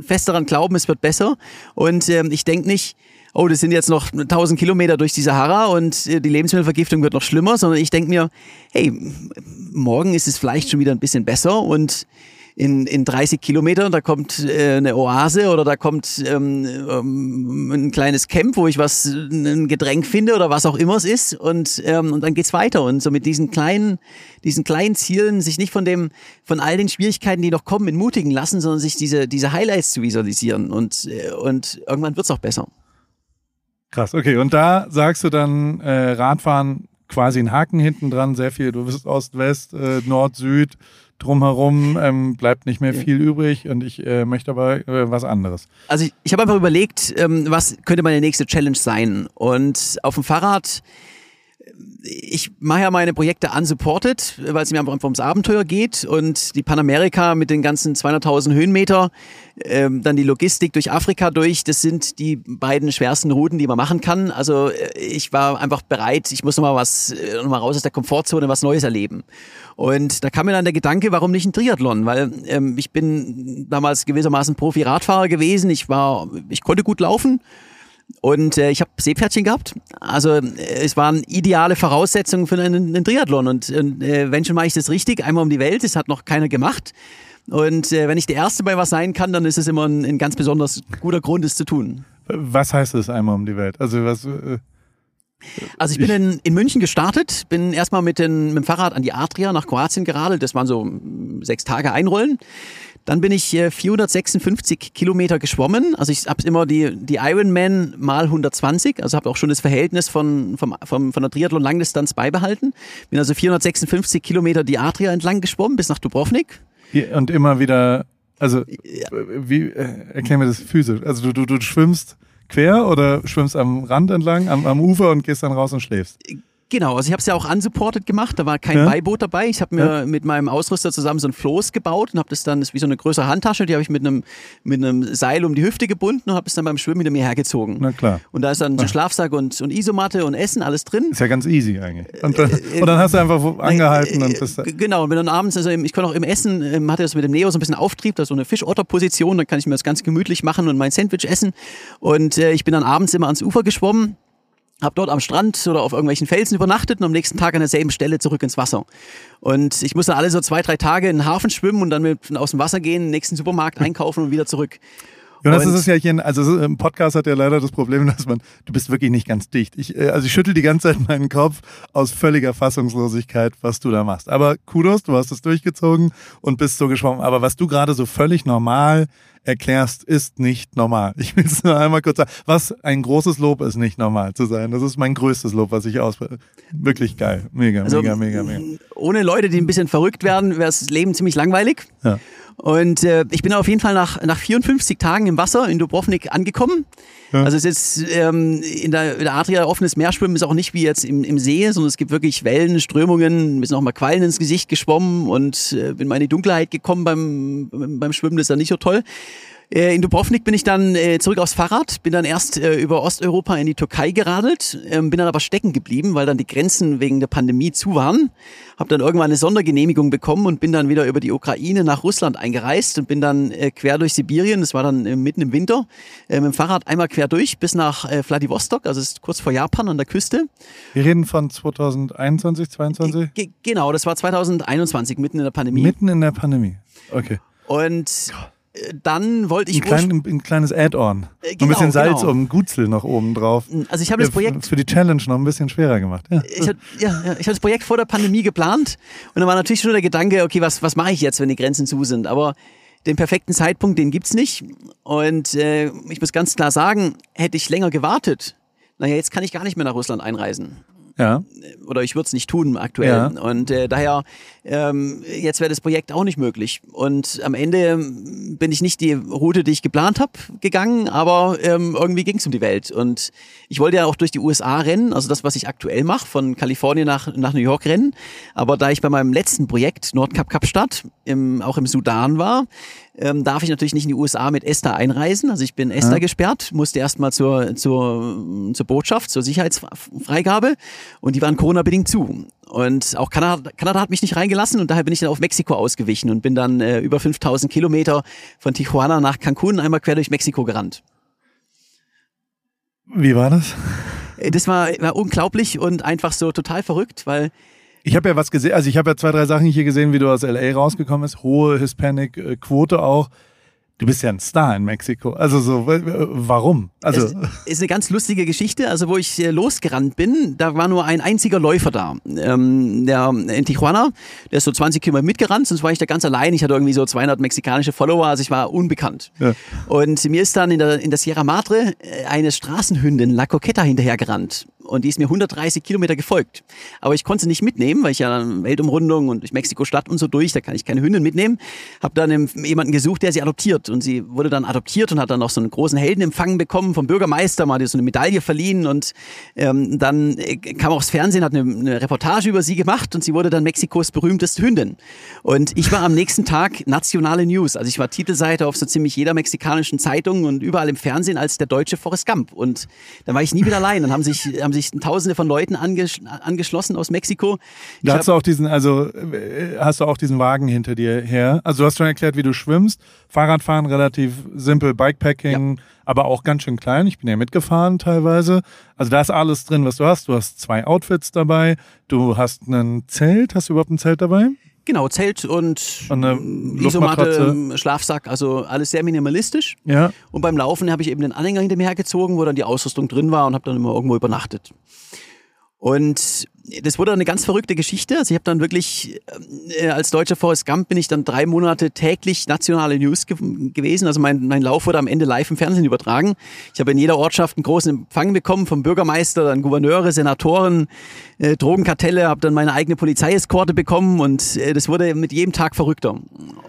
fest daran glauben, es wird besser. Und ähm, ich denke nicht, oh, das sind jetzt noch 1000 Kilometer durch die Sahara und äh, die Lebensmittelvergiftung wird noch schlimmer, sondern ich denke mir, hey, morgen ist es vielleicht schon wieder ein bisschen besser und in, in 30 Kilometern, da kommt äh, eine Oase oder da kommt ähm, ähm, ein kleines Camp, wo ich was, ein Getränk finde oder was auch immer es ist und, ähm, und dann geht's weiter und so mit diesen kleinen, diesen kleinen Zielen sich nicht von dem, von all den Schwierigkeiten, die noch kommen, entmutigen lassen, sondern sich diese, diese Highlights zu visualisieren und, äh, und irgendwann wird's auch besser. Krass, okay. Und da sagst du dann, äh, Radfahren quasi ein Haken hinten dran, sehr viel, du bist Ost, West, äh, Nord, Süd, drumherum ähm, bleibt nicht mehr viel übrig und ich äh, möchte aber äh, was anderes. Also ich, ich habe einfach überlegt, ähm, was könnte meine nächste Challenge sein? Und auf dem Fahrrad ich mache ja meine Projekte unsupported, weil es mir einfach ums Abenteuer geht und die Panamerika mit den ganzen 200.000 Höhenmeter, ähm, dann die Logistik durch Afrika durch, das sind die beiden schwersten Routen, die man machen kann. Also äh, ich war einfach bereit, ich muss nochmal was, äh, nochmal raus aus der Komfortzone, was Neues erleben. Und da kam mir dann der Gedanke, warum nicht ein Triathlon? Weil ähm, ich bin damals gewissermaßen Profi-Radfahrer gewesen, ich war, ich konnte gut laufen und äh, ich habe Seepferdchen gehabt. Also äh, es waren ideale Voraussetzungen für einen, einen Triathlon. Und äh, wenn schon mache ich das richtig, einmal um die Welt, das hat noch keiner gemacht. Und äh, wenn ich der Erste bei was sein kann, dann ist es immer ein, ein ganz besonders guter Grund, es zu tun. Was heißt es einmal um die Welt? Also was... Äh also ich bin in, in München gestartet, bin erstmal mit, den, mit dem Fahrrad an die Adria nach Kroatien geradelt. Das waren so sechs Tage einrollen. Dann bin ich 456 äh, Kilometer geschwommen. Also ich habe immer die, die Ironman mal 120. Also habe auch schon das Verhältnis von, vom, vom, von der Triathlon-Langdistanz beibehalten. Bin also 456 Kilometer die Adria entlang geschwommen bis nach Dubrovnik. Und immer wieder, also wie, äh, erklär mir das physisch. Also du, du, du schwimmst quer oder schwimmst am Rand entlang, am, am Ufer und gehst dann raus und schläfst? Genau, also ich habe es ja auch unsupported gemacht, da war kein ja. Beiboot dabei. Ich habe mir ja. mit meinem Ausrüster zusammen so ein Floß gebaut und habe das dann, das ist wie so eine größere Handtasche, die habe ich mit einem mit einem Seil um die Hüfte gebunden und habe es dann beim Schwimmen hinter mir hergezogen. Na klar. Und da ist dann so Schlafsack und, und Isomatte und Essen, alles drin. Ist ja ganz easy eigentlich. Und dann, äh, und dann hast du einfach äh, angehalten äh, und das. Genau, und bin dann abends, also ich konnte auch im Essen, ähm, hatte das mit dem Neo so ein bisschen Auftrieb, da ist so eine Fischotterposition, da kann ich mir das ganz gemütlich machen und mein Sandwich essen. Und äh, ich bin dann abends immer ans Ufer geschwommen hab dort am Strand oder auf irgendwelchen Felsen übernachtet und am nächsten Tag an derselben Stelle zurück ins Wasser. Und ich musste alle so zwei, drei Tage in den Hafen schwimmen und dann mit aus dem Wasser gehen, nächsten Supermarkt einkaufen und wieder zurück. Jonas, das ist ja hier, also im Podcast hat ja leider das Problem, <laughs> dass man, du bist wirklich nicht ganz dicht. Ich, äh, also ich schüttel die ganze Zeit meinen Kopf aus völliger Fassungslosigkeit, was du da machst. Aber Kudos, du hast es durchgezogen und bist so geschwommen. Aber was du gerade so völlig normal erklärst, ist nicht normal. Ich will es nur einmal kurz sagen. Was ein großes Lob ist, nicht normal zu sein. Das ist mein größtes Lob, was ich aus. Wirklich geil. Mega, also, mega, mega, mega. Ohne Leute, die ein bisschen verrückt werden, wäre das Leben ziemlich langweilig. Ja. Und äh, ich bin auf jeden Fall nach, nach 54 Tagen im Wasser in Dubrovnik angekommen. Ja. Also es ist ähm, in, der, in der Adria offenes Meerschwimmen ist auch nicht wie jetzt im, im See, sondern es gibt wirklich Wellen, Strömungen, mir sind auch mal Quallen ins Gesicht geschwommen und äh, bin mal in die Dunkelheit gekommen beim, beim Schwimmen, das ist ja nicht so toll. Äh, in Dubrovnik bin ich dann äh, zurück aufs Fahrrad, bin dann erst äh, über Osteuropa in die Türkei geradelt, ähm, bin dann aber stecken geblieben, weil dann die Grenzen wegen der Pandemie zu waren. Hab dann irgendwann eine Sondergenehmigung bekommen und bin dann wieder über die Ukraine nach Russland eingereist und bin dann quer durch Sibirien, das war dann mitten im Winter, mit dem Fahrrad einmal quer durch bis nach Vladivostok, also ist kurz vor Japan an der Küste. Wir reden von 2021, 2022? G genau, das war 2021, mitten in der Pandemie. Mitten in der Pandemie, okay. Und dann wollte ich. Ein, klein, ein kleines Add-on. Äh, genau, ein bisschen Salz genau. um Gutzel noch oben drauf. Also ich habe das Projekt. Für die Challenge noch ein bisschen schwerer gemacht. Ja. Ich habe ja, ich hab das Projekt vor der Pandemie geplant und dann war natürlich schon der Gedanke, okay, was, was mache ich jetzt, wenn die Grenzen zu sind? Aber den perfekten Zeitpunkt, den gibt's nicht. Und äh, ich muss ganz klar sagen, hätte ich länger gewartet, naja, jetzt kann ich gar nicht mehr nach Russland einreisen. Ja. Oder ich würde es nicht tun aktuell. Ja. Und äh, daher, ähm, jetzt wäre das Projekt auch nicht möglich. Und am Ende bin ich nicht die Route, die ich geplant habe, gegangen, aber ähm, irgendwie ging es um die Welt. Und ich wollte ja auch durch die USA rennen, also das, was ich aktuell mache, von Kalifornien nach, nach New York rennen. Aber da ich bei meinem letzten Projekt, Nordkap Kapstadt, im, auch im Sudan war, ähm, darf ich natürlich nicht in die USA mit ESTA einreisen. Also ich bin ESTA ja. gesperrt, musste erstmal zur, zur, zur Botschaft, zur Sicherheitsfreigabe und die waren Corona-bedingt zu. Und auch Kanada, Kanada hat mich nicht reingelassen und daher bin ich dann auf Mexiko ausgewichen und bin dann äh, über 5000 Kilometer von Tijuana nach Cancun einmal quer durch Mexiko gerannt. Wie war das? Äh, das war, war unglaublich und einfach so total verrückt, weil ich habe ja was gesehen, also ich habe ja zwei, drei Sachen hier gesehen, wie du aus LA rausgekommen bist. Hohe Hispanic-Quote auch. Du bist ja ein Star in Mexiko. Also so, warum? Also es ist eine ganz lustige Geschichte. Also wo ich äh, losgerannt bin, da war nur ein einziger Läufer da. Ähm, der in Tijuana, der ist so 20 Kilometer mitgerannt, sonst war ich da ganz allein. Ich hatte irgendwie so 200 mexikanische Follower, also ich war unbekannt. Ja. Und mir ist dann in der, in der Sierra Madre äh, eine Straßenhündin, La Coqueta, hinterhergerannt. Und die ist mir 130 Kilometer gefolgt. Aber ich konnte sie nicht mitnehmen, weil ich ja Weltumrundung und durch Mexiko-Stadt und so durch, da kann ich keine Hündin mitnehmen. Habe dann jemanden gesucht, der sie adoptiert und sie wurde dann adoptiert und hat dann auch so einen großen Heldenempfang bekommen vom Bürgermeister, mal so eine Medaille verliehen und ähm, dann äh, kam auch das Fernsehen, hat eine, eine Reportage über sie gemacht und sie wurde dann Mexikos berühmteste Hündin. Und ich war am nächsten Tag nationale News, also ich war Titelseite auf so ziemlich jeder mexikanischen Zeitung und überall im Fernsehen als der deutsche Forrest Gump und dann war ich nie wieder allein. Dann haben sich, haben sich tausende von Leuten anges angeschlossen aus Mexiko. da hast du auch diesen, also äh, hast du auch diesen Wagen hinter dir her. Also du hast schon erklärt, wie du schwimmst. Fahrradfahren relativ simpel, Bikepacking, ja. aber auch ganz schön klein. Ich bin ja mitgefahren teilweise. Also da ist alles drin, was du hast. Du hast zwei Outfits dabei. Du hast ein Zelt. Hast du überhaupt ein Zelt dabei? Genau, Zelt und, und Isomatte, Schlafsack, also alles sehr minimalistisch. Ja. Und beim Laufen habe ich eben den Anhänger hinter mir hergezogen, wo dann die Ausrüstung drin war und habe dann immer irgendwo übernachtet. Und das wurde eine ganz verrückte Geschichte. Also ich habe dann wirklich äh, als deutscher Forrest Gump bin ich dann drei Monate täglich nationale News ge gewesen. Also mein, mein Lauf wurde am Ende live im Fernsehen übertragen. Ich habe in jeder Ortschaft einen großen Empfang bekommen vom Bürgermeister, dann Gouverneure, Senatoren, äh, Drogenkartelle, habe dann meine eigene Polizeieskorte bekommen und äh, das wurde mit jedem Tag verrückter.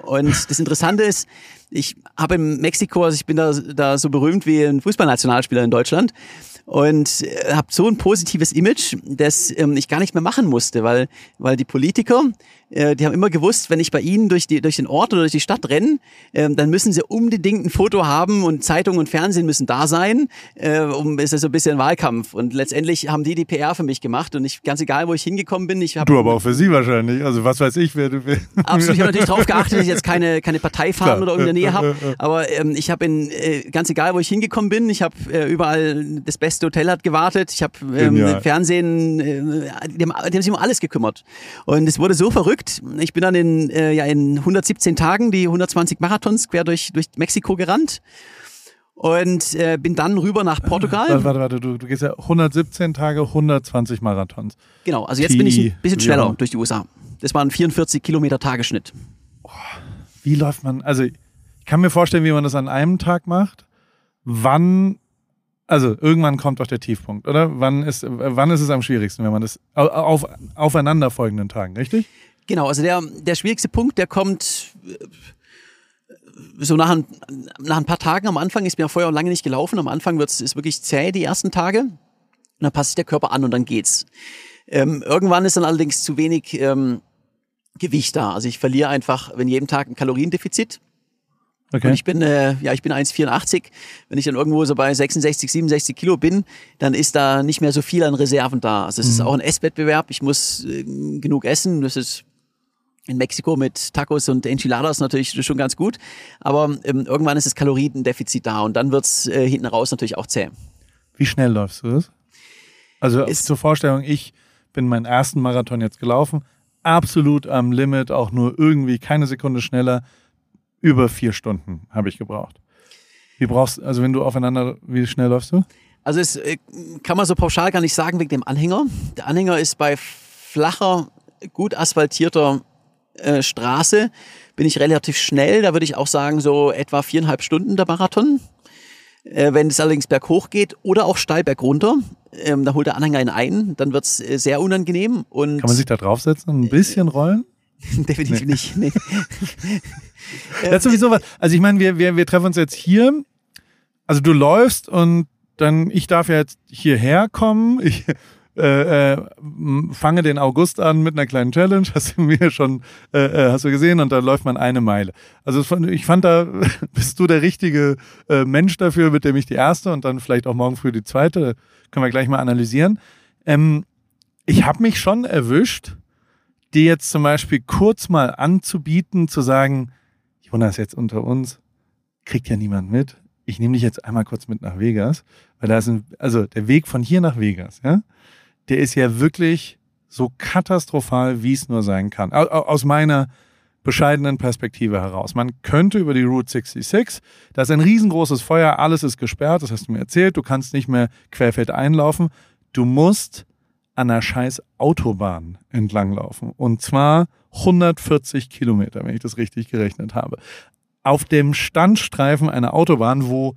Und das Interessante ist, ich habe in Mexiko, also ich bin da, da so berühmt wie ein Fußballnationalspieler in Deutschland und äh, habe so ein positives Image, das ähm, ich gar nicht mehr machen musste, weil, weil die Politiker, äh, die haben immer gewusst, wenn ich bei ihnen durch, die, durch den Ort oder durch die Stadt renne, äh, dann müssen sie unbedingt ein Foto haben und Zeitung und Fernsehen müssen da sein, äh, um ist das so ein bisschen Wahlkampf. Und letztendlich haben die die PR für mich gemacht und ich, ganz egal, wo ich hingekommen bin, ich habe... Du aber auch für sie wahrscheinlich, also was weiß ich, wer du... Wer <laughs> Absolut, ich habe natürlich darauf geachtet, dass ich jetzt keine, keine Parteifahren oder in der Nähe habe, aber ähm, ich habe in, äh, ganz egal, wo ich hingekommen bin, ich habe äh, überall das beste Hotel hat gewartet, ich habe ähm, Fernsehen, äh, die, haben, die haben sich um alles gekümmert. Und es wurde so verrückt, ich bin dann in, äh, ja, in 117 Tagen die 120 Marathons quer durch, durch Mexiko gerannt und äh, bin dann rüber nach Portugal. Warte, warte, warte, du, du gehst ja 117 Tage, 120 Marathons. Genau, also jetzt bin ich ein bisschen schneller durch die USA. Das waren 44 Kilometer Tagesschnitt. Wie läuft man, also ich kann mir vorstellen, wie man das an einem Tag macht. Wann, also irgendwann kommt doch der Tiefpunkt, oder? Wann ist, wann ist es am schwierigsten, wenn man das auf aufeinanderfolgenden Tagen, richtig? Genau, also der, der schwierigste Punkt, der kommt äh, so nach ein, nach ein paar Tagen am Anfang, ist mir vorher lange nicht gelaufen, am Anfang wird's, ist wirklich zäh die ersten Tage und dann passt sich der Körper an und dann geht's. Ähm, irgendwann ist dann allerdings zu wenig ähm, Gewicht da. Also ich verliere einfach, wenn jeden Tag ein Kaloriendefizit. Okay. Und ich bin, äh, ja, ich bin 1,84. Wenn ich dann irgendwo so bei 66, 67 Kilo bin, dann ist da nicht mehr so viel an Reserven da. Also es mhm. ist auch ein Esswettbewerb. Ich muss äh, genug essen. Das ist in Mexiko mit Tacos und Enchiladas natürlich schon ganz gut. Aber ähm, irgendwann ist das Kaloriendefizit da und dann wird's äh, hinten raus natürlich auch zäh. Wie schnell läufst du das? Also ist, zur Vorstellung, ich bin meinen ersten Marathon jetzt gelaufen, absolut am Limit, auch nur irgendwie keine Sekunde schneller. Über vier Stunden habe ich gebraucht. Wie brauchst also wenn du aufeinander, wie schnell läufst du? Also es äh, kann man so pauschal gar nicht sagen wegen dem Anhänger. Der Anhänger ist bei flacher, gut asphaltierter äh, Straße bin ich relativ schnell. Da würde ich auch sagen, so etwa viereinhalb Stunden der Marathon. Äh, wenn es allerdings berghoch geht oder auch steil bergunter, ähm, da holt der Anhänger ihn ein, dann wird es äh, sehr unangenehm. Und Kann man sich da draufsetzen und ein bisschen rollen? <laughs> Definitiv nee. nicht. Nee. <laughs> das ist sowieso was. Also ich meine, wir, wir, wir treffen uns jetzt hier. Also du läufst und dann, ich darf ja jetzt hierher kommen. Ich äh, äh, fange den August an mit einer kleinen Challenge, <laughs> hast du mir schon, äh, äh, hast du gesehen, und da läuft man eine Meile. Also ich fand, da <laughs> bist du der richtige äh, Mensch dafür, mit dem ich die erste und dann vielleicht auch morgen früh die zweite, können wir gleich mal analysieren. Ähm, ich habe mich schon erwischt, dir jetzt zum Beispiel kurz mal anzubieten, zu sagen, Jonas, jetzt unter uns, kriegt ja niemand mit. Ich nehme dich jetzt einmal kurz mit nach Vegas, weil da ist ein, also der Weg von hier nach Vegas, ja, der ist ja wirklich so katastrophal, wie es nur sein kann. Aus meiner bescheidenen Perspektive heraus. Man könnte über die Route 66, da ist ein riesengroßes Feuer, alles ist gesperrt, das hast du mir erzählt, du kannst nicht mehr querfeld einlaufen. Du musst an einer scheiß Autobahn entlanglaufen. Und zwar 140 Kilometer, wenn ich das richtig gerechnet habe. Auf dem Standstreifen einer Autobahn, wo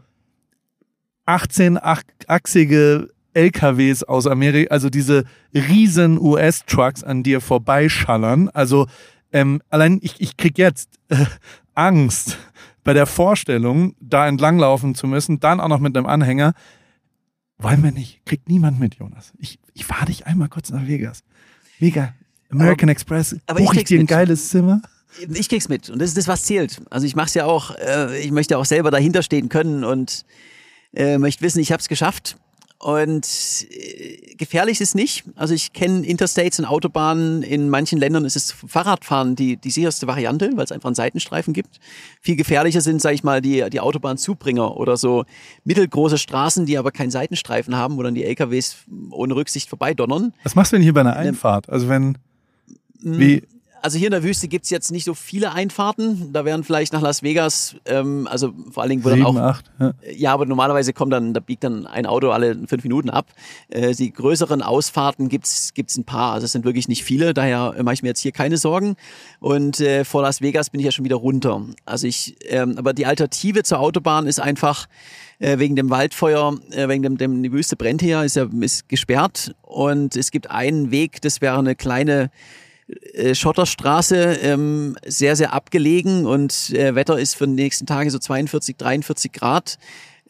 18-achsige LKWs aus Amerika, also diese riesen US-Trucks an dir vorbeischallern. Also ähm, allein ich, ich krieg jetzt äh, Angst bei der Vorstellung, da entlanglaufen zu müssen, dann auch noch mit einem Anhänger. Wollen wir nicht. Kriegt niemand mit, Jonas. Ich, ich fahre dich einmal kurz nach Vegas. Mega. American aber, Express. Aber Buch ich, ich dir ein mit. geiles Zimmer? Ich krieg's mit. Und das ist das, was zählt. Also ich mach's ja auch, äh, ich möchte auch selber dahinter stehen können und äh, möchte wissen, ich habe es geschafft. Und äh, gefährlich ist es nicht. Also ich kenne Interstates und Autobahnen. In manchen Ländern ist es Fahrradfahren die, die sicherste Variante, weil es einfach einen Seitenstreifen gibt. Viel gefährlicher sind, sage ich mal, die, die Autobahnzubringer oder so mittelgroße Straßen, die aber keinen Seitenstreifen haben, wo dann die LKWs ohne Rücksicht vorbeidonnern. Was machst du denn hier bei einer Einfahrt? Also wenn, wie, also hier in der Wüste gibt's jetzt nicht so viele Einfahrten. Da wären vielleicht nach Las Vegas, ähm, also vor allen Dingen, wo dann auch. Acht, ja. ja, aber normalerweise kommt dann, da biegt dann ein Auto alle fünf Minuten ab. Äh, die größeren Ausfahrten gibt's gibt's ein paar. Also es sind wirklich nicht viele, daher mache ich mir jetzt hier keine Sorgen. Und äh, vor Las Vegas bin ich ja schon wieder runter. Also ich, ähm, aber die Alternative zur Autobahn ist einfach äh, wegen dem Waldfeuer, äh, wegen dem, dem die Wüste brennt hier, ist ja ist gesperrt und es gibt einen Weg, das wäre eine kleine äh, Schotterstraße, ähm, sehr, sehr abgelegen und äh, Wetter ist für die nächsten Tage so 42, 43 Grad.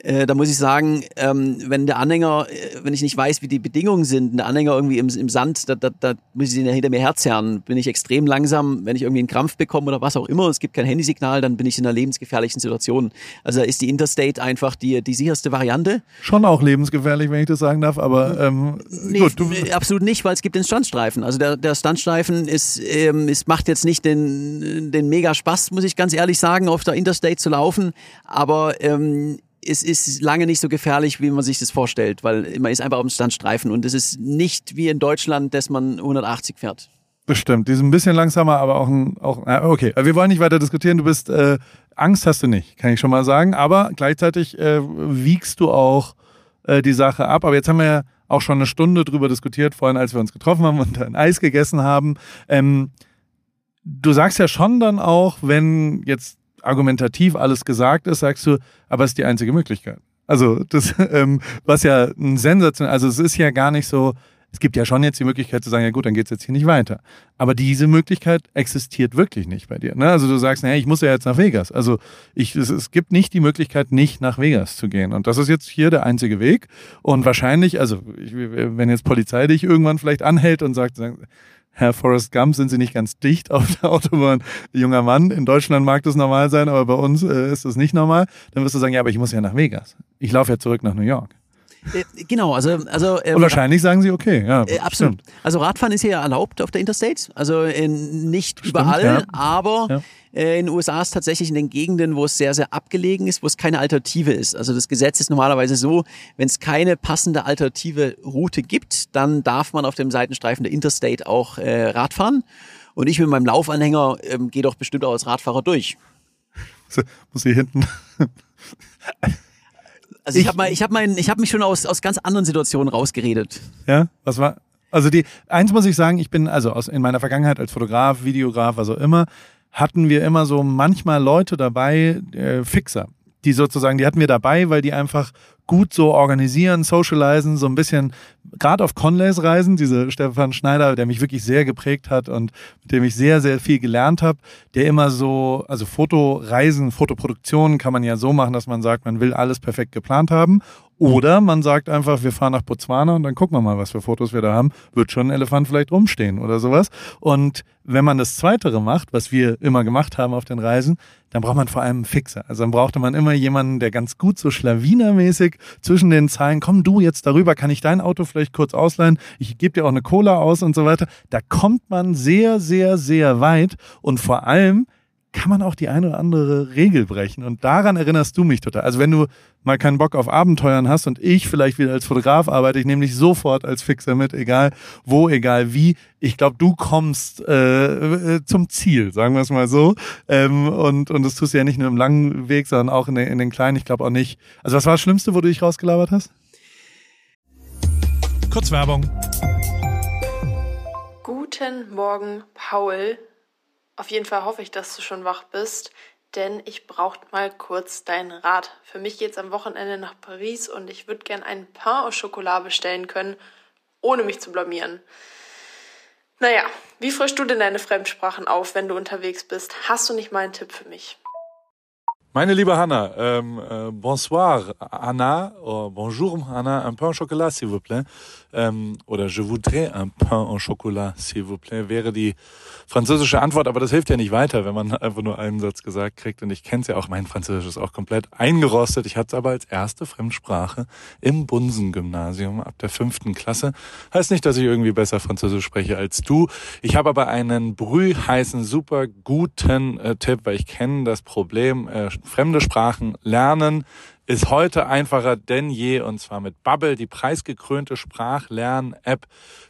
Äh, da muss ich sagen, ähm, wenn der Anhänger, äh, wenn ich nicht weiß, wie die Bedingungen sind, der Anhänger irgendwie im, im Sand, da, da, da muss ich den ja hinter mir herzerren. Bin ich extrem langsam, wenn ich irgendwie einen Krampf bekomme oder was auch immer, es gibt kein Handysignal, dann bin ich in einer lebensgefährlichen Situation. Also da ist die Interstate einfach die, die sicherste Variante. Schon auch lebensgefährlich, wenn ich das sagen darf, aber ähm, nee, gut. Du absolut nicht, weil es gibt den Standstreifen. Also der, der Standstreifen ist, ähm, ist, macht jetzt nicht den, den mega Spaß, muss ich ganz ehrlich sagen, auf der Interstate zu laufen, aber ähm, es ist lange nicht so gefährlich, wie man sich das vorstellt, weil man ist einfach auf dem Standstreifen und es ist nicht wie in Deutschland, dass man 180 fährt. Bestimmt, die sind ein bisschen langsamer, aber auch ein, auch, okay, wir wollen nicht weiter diskutieren, du bist, äh, Angst hast du nicht, kann ich schon mal sagen, aber gleichzeitig äh, wiegst du auch äh, die Sache ab, aber jetzt haben wir ja auch schon eine Stunde drüber diskutiert, vorhin, als wir uns getroffen haben und ein Eis gegessen haben. Ähm, du sagst ja schon dann auch, wenn jetzt argumentativ alles gesagt ist, sagst du, aber es ist die einzige Möglichkeit. Also das, <laughs> ähm, was ja ein Sensation, also es ist ja gar nicht so, es gibt ja schon jetzt die Möglichkeit zu sagen, ja gut, dann geht's jetzt hier nicht weiter. Aber diese Möglichkeit existiert wirklich nicht bei dir. Ne? Also du sagst, naja, ich muss ja jetzt nach Vegas. Also ich, es, es gibt nicht die Möglichkeit, nicht nach Vegas zu gehen. Und das ist jetzt hier der einzige Weg. Und wahrscheinlich, also ich, wenn jetzt Polizei dich irgendwann vielleicht anhält und sagt, Herr Forrest Gump, sind Sie nicht ganz dicht auf der Autobahn? Junger Mann, in Deutschland mag das normal sein, aber bei uns äh, ist das nicht normal. Dann wirst du sagen, ja, aber ich muss ja nach Vegas. Ich laufe ja zurück nach New York. Äh, genau, also. also ähm, Und wahrscheinlich sagen sie okay, ja. Äh, absolut. Stimmt. Also Radfahren ist hier erlaubt auf der Interstate. Also in, nicht stimmt, überall, ja. aber ja. Äh, in den USA ist tatsächlich in den Gegenden, wo es sehr, sehr abgelegen ist, wo es keine Alternative ist. Also das Gesetz ist normalerweise so, wenn es keine passende alternative Route gibt, dann darf man auf dem Seitenstreifen der Interstate auch äh, Radfahren. Und ich mit meinem Laufanhänger ähm, gehe doch bestimmt auch als Radfahrer durch. <laughs> Muss ich hinten. Also ich, ich habe mal, ich habe mein, ich habe mich schon aus aus ganz anderen Situationen rausgeredet. Ja, was war? Also die eins muss ich sagen, ich bin also aus in meiner Vergangenheit als Fotograf, Videograf, was auch immer, hatten wir immer so manchmal Leute dabei, äh, Fixer, die sozusagen, die hatten wir dabei, weil die einfach gut so organisieren, socialisen, so ein bisschen, gerade auf Conleys Reisen, diese Stefan Schneider, der mich wirklich sehr geprägt hat und mit dem ich sehr, sehr viel gelernt habe, der immer so, also Fotoreisen, Fotoproduktionen kann man ja so machen, dass man sagt, man will alles perfekt geplant haben oder man sagt einfach, wir fahren nach Botswana und dann gucken wir mal, was für Fotos wir da haben. Wird schon ein Elefant vielleicht rumstehen oder sowas. Und wenn man das Zweitere macht, was wir immer gemacht haben auf den Reisen, dann braucht man vor allem einen Fixer. Also dann brauchte man immer jemanden, der ganz gut so schlawinermäßig zwischen den Zeilen, komm du jetzt darüber, kann ich dein Auto vielleicht kurz ausleihen? Ich gebe dir auch eine Cola aus und so weiter. Da kommt man sehr, sehr, sehr weit und vor allem kann man auch die eine oder andere Regel brechen. Und daran erinnerst du mich total. Also wenn du mal keinen Bock auf Abenteuern hast und ich vielleicht wieder als Fotograf arbeite, ich nehme dich sofort als Fixer mit, egal wo, egal wie. Ich glaube, du kommst äh, äh, zum Ziel, sagen wir es mal so. Ähm, und, und das tust du ja nicht nur im langen Weg, sondern auch in den, in den kleinen. Ich glaube auch nicht. Also was war das Schlimmste, wo du dich rausgelabert hast? Kurz Werbung. Guten Morgen, Paul. Auf jeden Fall hoffe ich, dass du schon wach bist. denn ich brauche mal kurz deinen Rat. Für mich geht's am Wochenende nach Paris und ich würde gern einen Pain au Chocolat bestellen können, ohne mich zu blamieren. Naja, wie frischst du denn deine Fremdsprachen auf, wenn du unterwegs bist? Hast du nicht mal einen Tipp für mich? Meine liebe Hanna, ähm, äh, bonsoir Anna, oh, bonjour Anna, un pain au chocolat s'il vous plaît. Ähm, oder je voudrais un pain au chocolat s'il vous plaît wäre die französische Antwort, aber das hilft ja nicht weiter, wenn man <laughs> einfach nur einen Satz gesagt kriegt. Und ich kenne es ja auch, mein Französisch ist auch komplett eingerostet. Ich hatte es aber als erste Fremdsprache im Bunsen-Gymnasium ab der fünften Klasse. Heißt nicht, dass ich irgendwie besser Französisch spreche als du. Ich habe aber einen brühheißen, super guten äh, Tipp, weil ich kenne das Problem, äh, fremde Sprachen lernen ist heute einfacher denn je und zwar mit Bubble, die preisgekrönte Sprachlern-App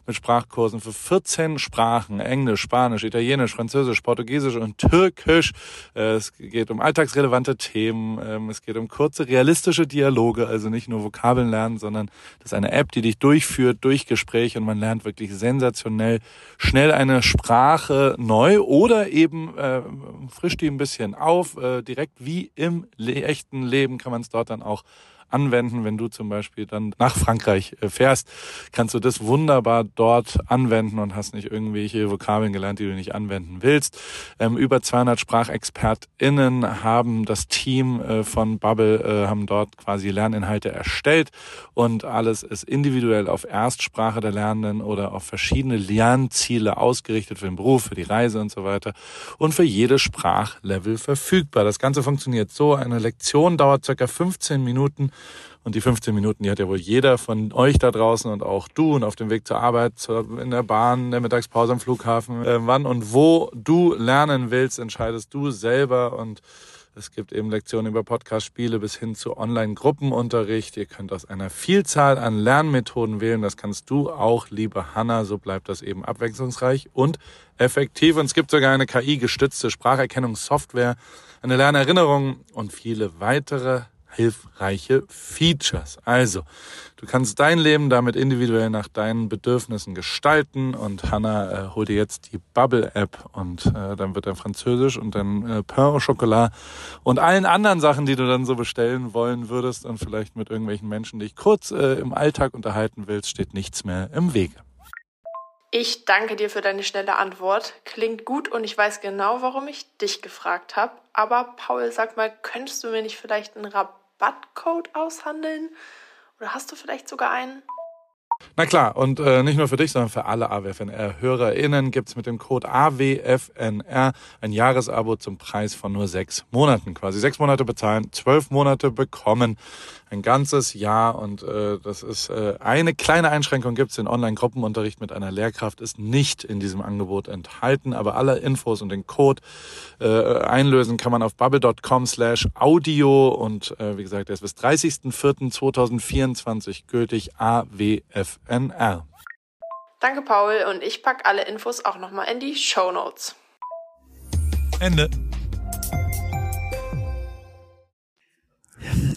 mit Sprachkursen für 14 Sprachen, Englisch, Spanisch, Italienisch, Französisch, Portugiesisch und Türkisch. Äh, es geht um alltagsrelevante Themen, ähm, es geht um kurze, realistische Dialoge, also nicht nur Vokabeln lernen, sondern das ist eine App, die dich durchführt durch Gespräche und man lernt wirklich sensationell schnell eine Sprache neu oder eben äh, frischt die ein bisschen auf, äh, direkt wie im echten Leben kann man es dort dann auch anwenden. Wenn du zum Beispiel dann nach Frankreich äh, fährst, kannst du das wunderbar dort anwenden und hast nicht irgendwelche Vokabeln gelernt, die du nicht anwenden willst. Ähm, über 200 SprachexpertInnen haben das Team äh, von Bubble, äh, haben dort quasi Lerninhalte erstellt und alles ist individuell auf Erstsprache der Lernenden oder auf verschiedene Lernziele ausgerichtet für den Beruf, für die Reise und so weiter und für jedes Sprachlevel verfügbar. Das Ganze funktioniert so. Eine Lektion dauert circa 15 Minuten und die 15 Minuten, die hat ja wohl jeder von euch da draußen und auch du und auf dem Weg zur Arbeit, in der Bahn, in der Mittagspause am Flughafen. Äh, wann und wo du lernen willst, entscheidest du selber und es gibt eben Lektionen über Podcast-Spiele bis hin zu Online-Gruppenunterricht. Ihr könnt aus einer Vielzahl an Lernmethoden wählen. Das kannst du auch, liebe Hanna. So bleibt das eben abwechslungsreich und effektiv. Und es gibt sogar eine KI-gestützte Spracherkennungssoftware, eine Lernerinnerung und viele weitere hilfreiche Features. Also, du kannst dein Leben damit individuell nach deinen Bedürfnissen gestalten und Hannah äh, hol dir jetzt die Bubble-App und äh, dann wird er Französisch und dann äh, Pain au Chocolat und allen anderen Sachen, die du dann so bestellen wollen würdest und vielleicht mit irgendwelchen Menschen dich kurz äh, im Alltag unterhalten willst, steht nichts mehr im Wege. Ich danke dir für deine schnelle Antwort. Klingt gut und ich weiß genau, warum ich dich gefragt habe. Aber Paul, sag mal, könntest du mir nicht vielleicht einen Rabatt Rabattcode aushandeln? Oder hast du vielleicht sogar einen? Na klar, und äh, nicht nur für dich, sondern für alle AWFNR-HörerInnen gibt's mit dem Code AWFNR ein Jahresabo zum Preis von nur sechs Monaten. Quasi sechs Monate bezahlen, zwölf Monate bekommen ein ganzes Jahr und äh, das ist äh, eine kleine Einschränkung gibt's den Online-Gruppenunterricht mit einer Lehrkraft ist nicht in diesem Angebot enthalten, aber alle Infos und den Code äh, einlösen kann man auf bubble.com slash audio und äh, wie gesagt, der ist bis 30.04.2024 gültig AWFNR. Danke Paul und ich pack alle Infos auch nochmal in die Show Notes. Ende.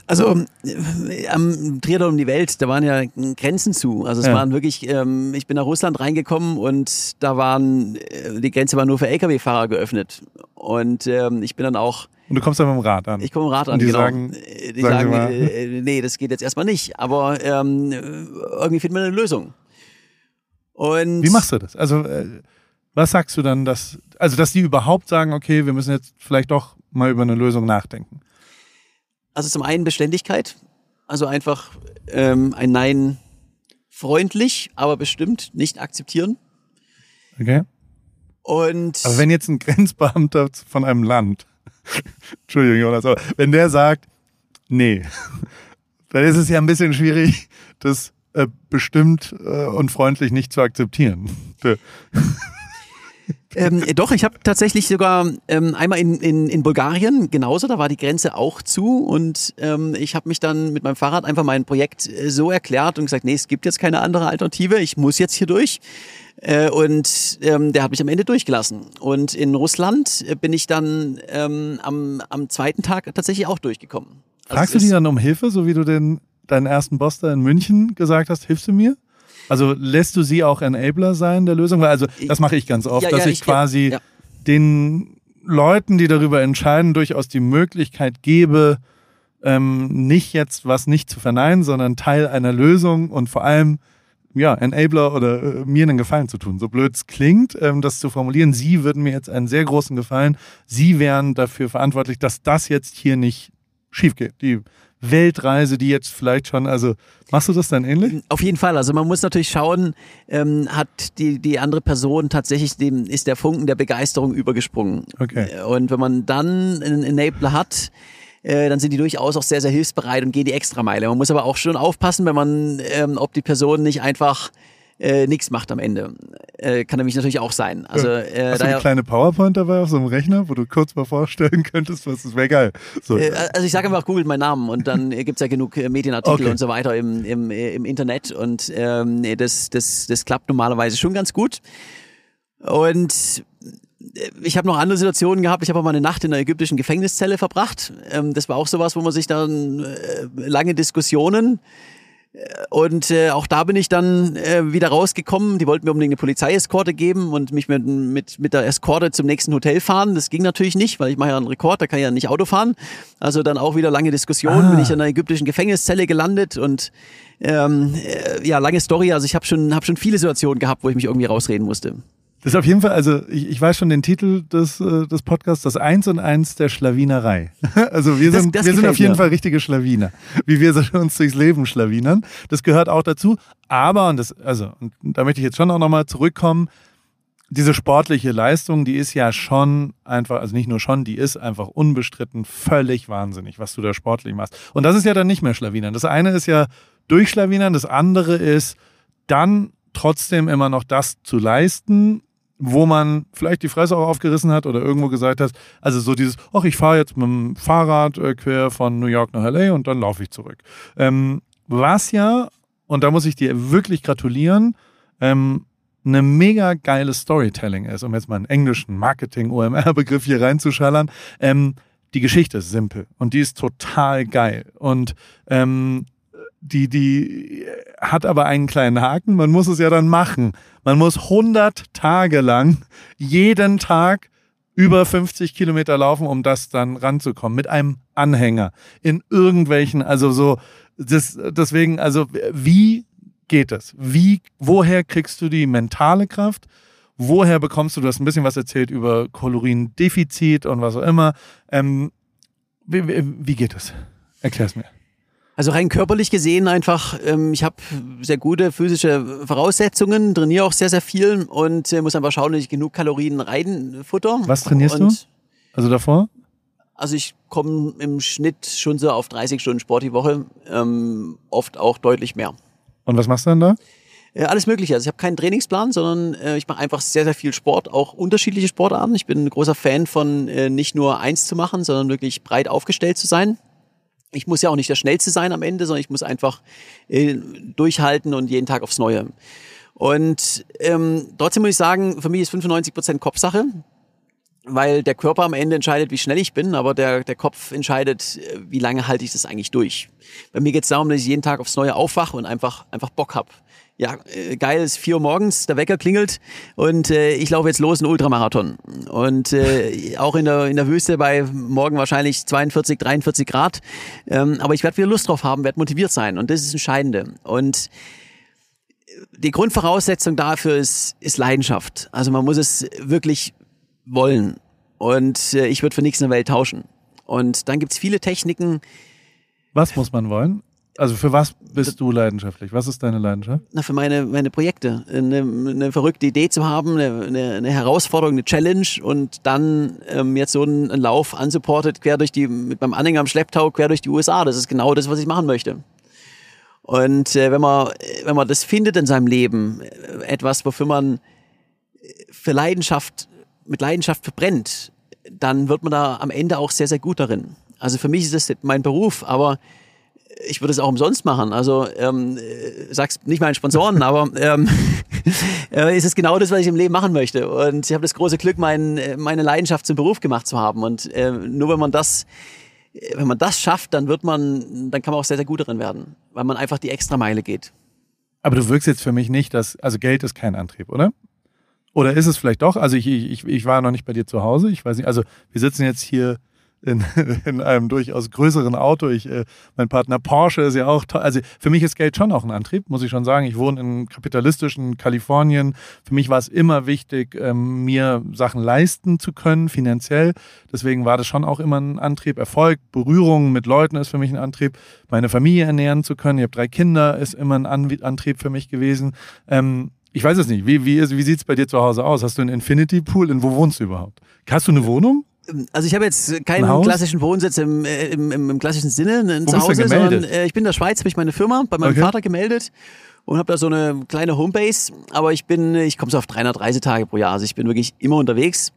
Also äh, am Triathlon um die Welt, da waren ja Grenzen zu. Also es ja. waren wirklich, ähm, ich bin nach Russland reingekommen und da waren, äh, die Grenze war nur für Lkw-Fahrer geöffnet. Und ähm, ich bin dann auch. Und du kommst dann mit dem Rad an. Ich komme mit dem Rad an, und die genau. Sagen, äh, die sagen, sagen äh, nee, das geht jetzt erstmal nicht. Aber ähm, irgendwie findet man eine Lösung. Und Wie machst du das? Also äh, was sagst du dann, dass, also dass die überhaupt sagen, okay, wir müssen jetzt vielleicht doch mal über eine Lösung nachdenken? Also zum einen Beständigkeit, also einfach ähm, ein Nein freundlich, aber bestimmt nicht akzeptieren. Okay. Und aber wenn jetzt ein Grenzbeamter von einem Land, <laughs> Entschuldigung, Jonas, aber wenn der sagt, nee, <laughs> dann ist es ja ein bisschen schwierig, das äh, bestimmt äh, und freundlich nicht zu akzeptieren. <laughs> ähm, doch, ich habe tatsächlich sogar ähm, einmal in, in, in Bulgarien genauso, da war die Grenze auch zu und ähm, ich habe mich dann mit meinem Fahrrad einfach mein Projekt äh, so erklärt und gesagt, nee, es gibt jetzt keine andere Alternative, ich muss jetzt hier durch. Äh, und ähm, der hat mich am Ende durchgelassen. Und in Russland äh, bin ich dann ähm, am, am zweiten Tag tatsächlich auch durchgekommen. Also Fragst du die dann um Hilfe, so wie du den, deinen ersten Boss da in München gesagt hast, hilfst du mir? Also lässt du sie auch Enabler sein der Lösung? Weil also das mache ich ganz oft, ja, dass ja, ich, ich, quasi ja, den Leuten, die darüber entscheiden, durchaus die Möglichkeit gebe, ähm, nicht jetzt was nicht zu verneinen, sondern Teil einer Lösung und vor allem ja, Enabler oder äh, mir einen Gefallen zu tun. So blöd es klingt, ähm, das zu formulieren. Sie würden mir jetzt einen sehr großen Gefallen. Sie wären dafür verantwortlich, dass das jetzt hier nicht schief geht. Die Weltreise, die jetzt vielleicht schon, also machst du das dann ähnlich? Auf jeden Fall. Also man muss natürlich schauen, ähm, hat die, die andere Person tatsächlich, dem ist der Funken der Begeisterung übergesprungen. Okay. Und wenn man dann einen Enabler hat, äh, dann sind die durchaus auch sehr, sehr hilfsbereit und gehen die Extrameile. Man muss aber auch schon aufpassen, wenn man, ähm, ob die Person nicht einfach äh, nichts macht am Ende. Äh, kann nämlich natürlich auch sein. Also, äh, Hast du eine kleine PowerPoint dabei auf so einem Rechner, wo du kurz mal vorstellen <laughs> könntest, was das wäre geil. So. Äh, also ich sage einfach, googelt meinen Namen und dann <laughs> gibt's ja genug äh, Medienartikel okay. und so weiter im, im, äh, im Internet und ähm, das, das, das klappt normalerweise schon ganz gut. Und ich habe noch andere Situationen gehabt. Ich habe auch mal eine Nacht in einer ägyptischen Gefängniszelle verbracht. Ähm, das war auch sowas, wo man sich dann äh, lange Diskussionen äh, und äh, auch da bin ich dann äh, wieder rausgekommen. Die wollten mir unbedingt eine Polizeieskorte geben und mich mit, mit, mit der Eskorte zum nächsten Hotel fahren. Das ging natürlich nicht, weil ich mache ja einen Rekord, da kann ich ja nicht Auto fahren. Also dann auch wieder lange Diskussionen, ah. bin ich in einer ägyptischen Gefängniszelle gelandet und ähm, äh, ja, lange Story. Also ich habe schon, hab schon viele Situationen gehabt, wo ich mich irgendwie rausreden musste. Das ist auf jeden Fall, also ich, ich weiß schon den Titel des, äh, des Podcasts, das Eins und Eins der Schlawinerei. <laughs> Also wir sind, das, das wir sind auf jeden mir. Fall richtige Schlawiner, wie wir <laughs> uns durchs Leben schlawinern. Das gehört auch dazu. Aber, und das, also, und da möchte ich jetzt schon auch nochmal zurückkommen, diese sportliche Leistung, die ist ja schon einfach, also nicht nur schon, die ist einfach unbestritten völlig wahnsinnig, was du da sportlich machst. Und das ist ja dann nicht mehr Schlawinern. Das eine ist ja durchschlawinern, das andere ist dann trotzdem immer noch das zu leisten, wo man vielleicht die Fresse auch aufgerissen hat oder irgendwo gesagt hat, also so dieses, ach, ich fahre jetzt mit dem Fahrrad äh, quer von New York nach LA und dann laufe ich zurück. Ähm, was ja, und da muss ich dir wirklich gratulieren, ähm, eine mega geile Storytelling ist, um jetzt mal einen englischen Marketing-OMR-Begriff hier reinzuschallern. Ähm, die Geschichte ist simpel und die ist total geil. Und ähm, die, die hat aber einen kleinen Haken. Man muss es ja dann machen. Man muss 100 Tage lang jeden Tag über 50 Kilometer laufen, um das dann ranzukommen. Mit einem Anhänger. In irgendwelchen, also so, das, deswegen, also wie geht das? Wie, woher kriegst du die mentale Kraft? Woher bekommst du, du hast ein bisschen was erzählt über Kaloriendefizit und was auch immer. Ähm, wie, wie, geht das? Erklär's mir. Also rein körperlich gesehen einfach, ähm, ich habe sehr gute physische Voraussetzungen, trainiere auch sehr, sehr viel und äh, muss einfach schauen, dass ich genug Kalorien reinfutter. Was trainierst und, du? Also davor? Also ich komme im Schnitt schon so auf 30 Stunden Sport die Woche, ähm, oft auch deutlich mehr. Und was machst du dann da? Ja, alles Mögliche. Also ich habe keinen Trainingsplan, sondern äh, ich mache einfach sehr, sehr viel Sport, auch unterschiedliche Sportarten. Ich bin ein großer Fan von äh, nicht nur eins zu machen, sondern wirklich breit aufgestellt zu sein ich muss ja auch nicht der Schnellste sein am Ende, sondern ich muss einfach äh, durchhalten und jeden Tag aufs Neue. Und ähm, trotzdem muss ich sagen, für mich ist 95 Prozent Kopfsache, weil der Körper am Ende entscheidet, wie schnell ich bin, aber der, der Kopf entscheidet, äh, wie lange halte ich das eigentlich durch. Bei mir geht es darum, dass ich jeden Tag aufs Neue aufwache und einfach, einfach Bock hab ja, äh, geil, ist vier Uhr morgens, der Wecker klingelt und äh, ich laufe jetzt los in Ultramarathon. Und äh, auch in der, in der Wüste bei morgen wahrscheinlich 42, 43 Grad. Ähm, aber ich werde wieder Lust drauf haben, werde motiviert sein und das ist das Entscheidende. Und die Grundvoraussetzung dafür ist, ist Leidenschaft. Also man muss es wirklich wollen. Und äh, ich würde für nichts in der Welt tauschen. Und dann gibt's viele Techniken. Was muss man wollen? Also für was bist du leidenschaftlich? Was ist deine Leidenschaft? Na, für meine, meine Projekte. Eine, eine verrückte Idee zu haben, eine, eine Herausforderung, eine Challenge und dann ähm, jetzt so einen, Lauf unsupported quer durch die, mit meinem Anhänger am Schlepptau quer durch die USA. Das ist genau das, was ich machen möchte. Und äh, wenn man, wenn man das findet in seinem Leben, äh, etwas, wofür man für Leidenschaft, mit Leidenschaft verbrennt, dann wird man da am Ende auch sehr, sehr gut darin. Also für mich ist das mein Beruf, aber ich würde es auch umsonst machen. Also ähm, sag's nicht meinen Sponsoren, <laughs> aber ähm, <laughs> äh, ist es genau das, was ich im Leben machen möchte. Und ich habe das große Glück, mein, meine Leidenschaft zum Beruf gemacht zu haben. Und äh, nur wenn man das, wenn man das schafft, dann wird man, dann kann man auch sehr, sehr gut darin werden, weil man einfach die extra Meile geht. Aber du wirkst jetzt für mich nicht, dass, also Geld ist kein Antrieb, oder? Oder ist es vielleicht doch? Also ich, ich, ich war noch nicht bei dir zu Hause. Ich weiß nicht. Also wir sitzen jetzt hier in, <laughs> in einem durchaus größeren Auto. Ich, äh, mein Partner Porsche ist ja auch toll. Also für mich ist Geld schon auch ein Antrieb, muss ich schon sagen. Ich wohne in kapitalistischen Kalifornien. Für mich war es immer wichtig, ähm, mir Sachen leisten zu können, finanziell. Deswegen war das schon auch immer ein Antrieb. Erfolg, Berührung mit Leuten ist für mich ein Antrieb. Meine Familie ernähren zu können. Ich habe drei Kinder, ist immer ein Antrieb für mich gewesen. Ähm, ich weiß es nicht. Wie, wie, wie sieht es bei dir zu Hause aus? Hast du einen Infinity Pool? In wo wohnst du überhaupt? Hast du eine Wohnung? Also ich habe jetzt keinen klassischen Wohnsitz im, äh, im, im, im, klassischen Sinne ein Wo Zuhause, sondern äh, ich bin in der Schweiz, habe ich meine Firma bei meinem okay. Vater gemeldet und habe da so eine kleine Homebase. Aber ich bin, ich komme so auf 300 Reisetage pro Jahr. Also ich bin wirklich immer unterwegs.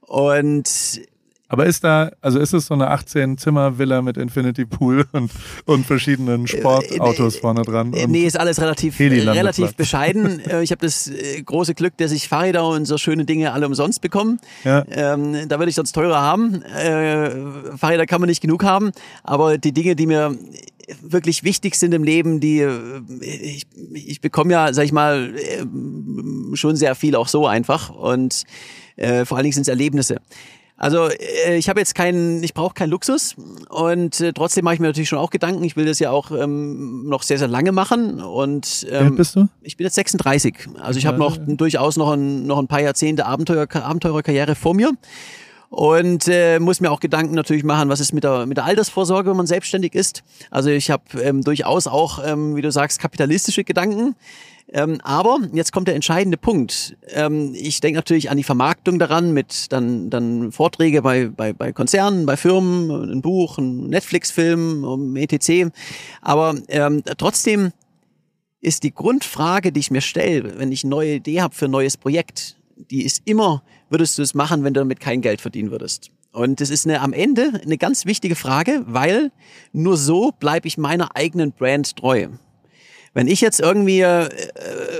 Und aber ist da, also ist es so eine 18-Zimmer-Villa mit Infinity Pool <laughs> und, und verschiedenen äh, Sportautos äh, vorne dran? Nee, ist alles relativ, relativ bescheiden. Äh, ich habe das große Glück, dass ich Fahrräder und so schöne Dinge alle umsonst bekomme. Ja. Ähm, da würde ich sonst teurer haben. Äh, Fahrräder kann man nicht genug haben, aber die Dinge, die mir wirklich wichtig sind im Leben, die ich, ich bekomme ja, sag ich mal, schon sehr viel auch so einfach und äh, vor allen Dingen sind es Erlebnisse. Also äh, ich habe jetzt keinen, ich brauche keinen Luxus und äh, trotzdem mache ich mir natürlich schon auch Gedanken. Ich will das ja auch ähm, noch sehr, sehr lange machen. Und ähm, Wie bist du? Ich bin jetzt 36. Also ich habe noch durchaus noch ein, noch ein paar Jahrzehnte Abenteuer, Abenteurerkarriere vor mir. Und äh, muss mir auch Gedanken natürlich machen, was ist mit der, mit der Altersvorsorge, wenn man selbstständig ist. Also ich habe ähm, durchaus auch, ähm, wie du sagst, kapitalistische Gedanken. Ähm, aber jetzt kommt der entscheidende Punkt. Ähm, ich denke natürlich an die Vermarktung daran mit dann, dann Vorträge bei, bei, bei Konzernen, bei Firmen, ein Buch, ein Netflix-Film, etc. Aber ähm, trotzdem ist die Grundfrage, die ich mir stelle, wenn ich eine neue Idee habe für ein neues Projekt, die ist immer, würdest du es machen, wenn du damit kein Geld verdienen würdest? Und das ist eine, am Ende eine ganz wichtige Frage, weil nur so bleibe ich meiner eigenen Brand treu. Wenn ich jetzt irgendwie, äh,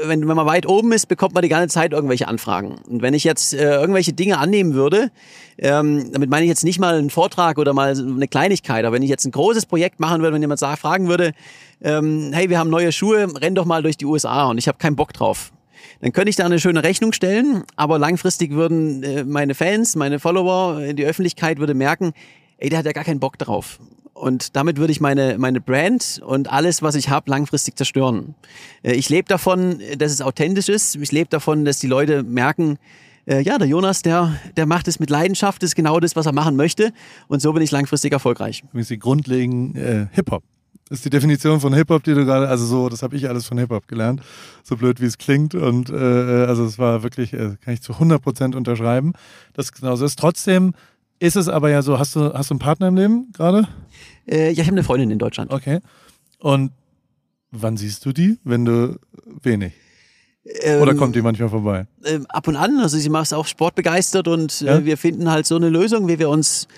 wenn, wenn man weit oben ist, bekommt man die ganze Zeit irgendwelche Anfragen. Und wenn ich jetzt äh, irgendwelche Dinge annehmen würde, ähm, damit meine ich jetzt nicht mal einen Vortrag oder mal eine Kleinigkeit, aber wenn ich jetzt ein großes Projekt machen würde, wenn jemand sagen, fragen würde, ähm, hey, wir haben neue Schuhe, renn doch mal durch die USA und ich habe keinen Bock drauf dann könnte ich da eine schöne Rechnung stellen, aber langfristig würden äh, meine Fans, meine Follower, die Öffentlichkeit würde merken, ey, der hat ja gar keinen Bock drauf. Und damit würde ich meine, meine Brand und alles, was ich habe, langfristig zerstören. Äh, ich lebe davon, dass es authentisch ist. Ich lebe davon, dass die Leute merken, äh, ja, der Jonas, der, der macht es mit Leidenschaft, das ist genau das, was er machen möchte. Und so bin ich langfristig erfolgreich. Sie grundlegend äh, Hip-Hop. Das ist die Definition von Hip-Hop, die du gerade, also so, das habe ich alles von Hip-Hop gelernt. So blöd, wie es klingt. Und äh, also es war wirklich, äh, kann ich zu 100% unterschreiben. Das genauso ist. Trotzdem ist es aber ja so, hast du, hast du einen Partner im Leben gerade? Äh, ja, ich habe eine Freundin in Deutschland. Okay. Und wann siehst du die, wenn du wenig? Ähm, Oder kommt die manchmal vorbei? Äh, ab und an. Also sie macht auch sportbegeistert und äh, ja? wir finden halt so eine Lösung, wie wir uns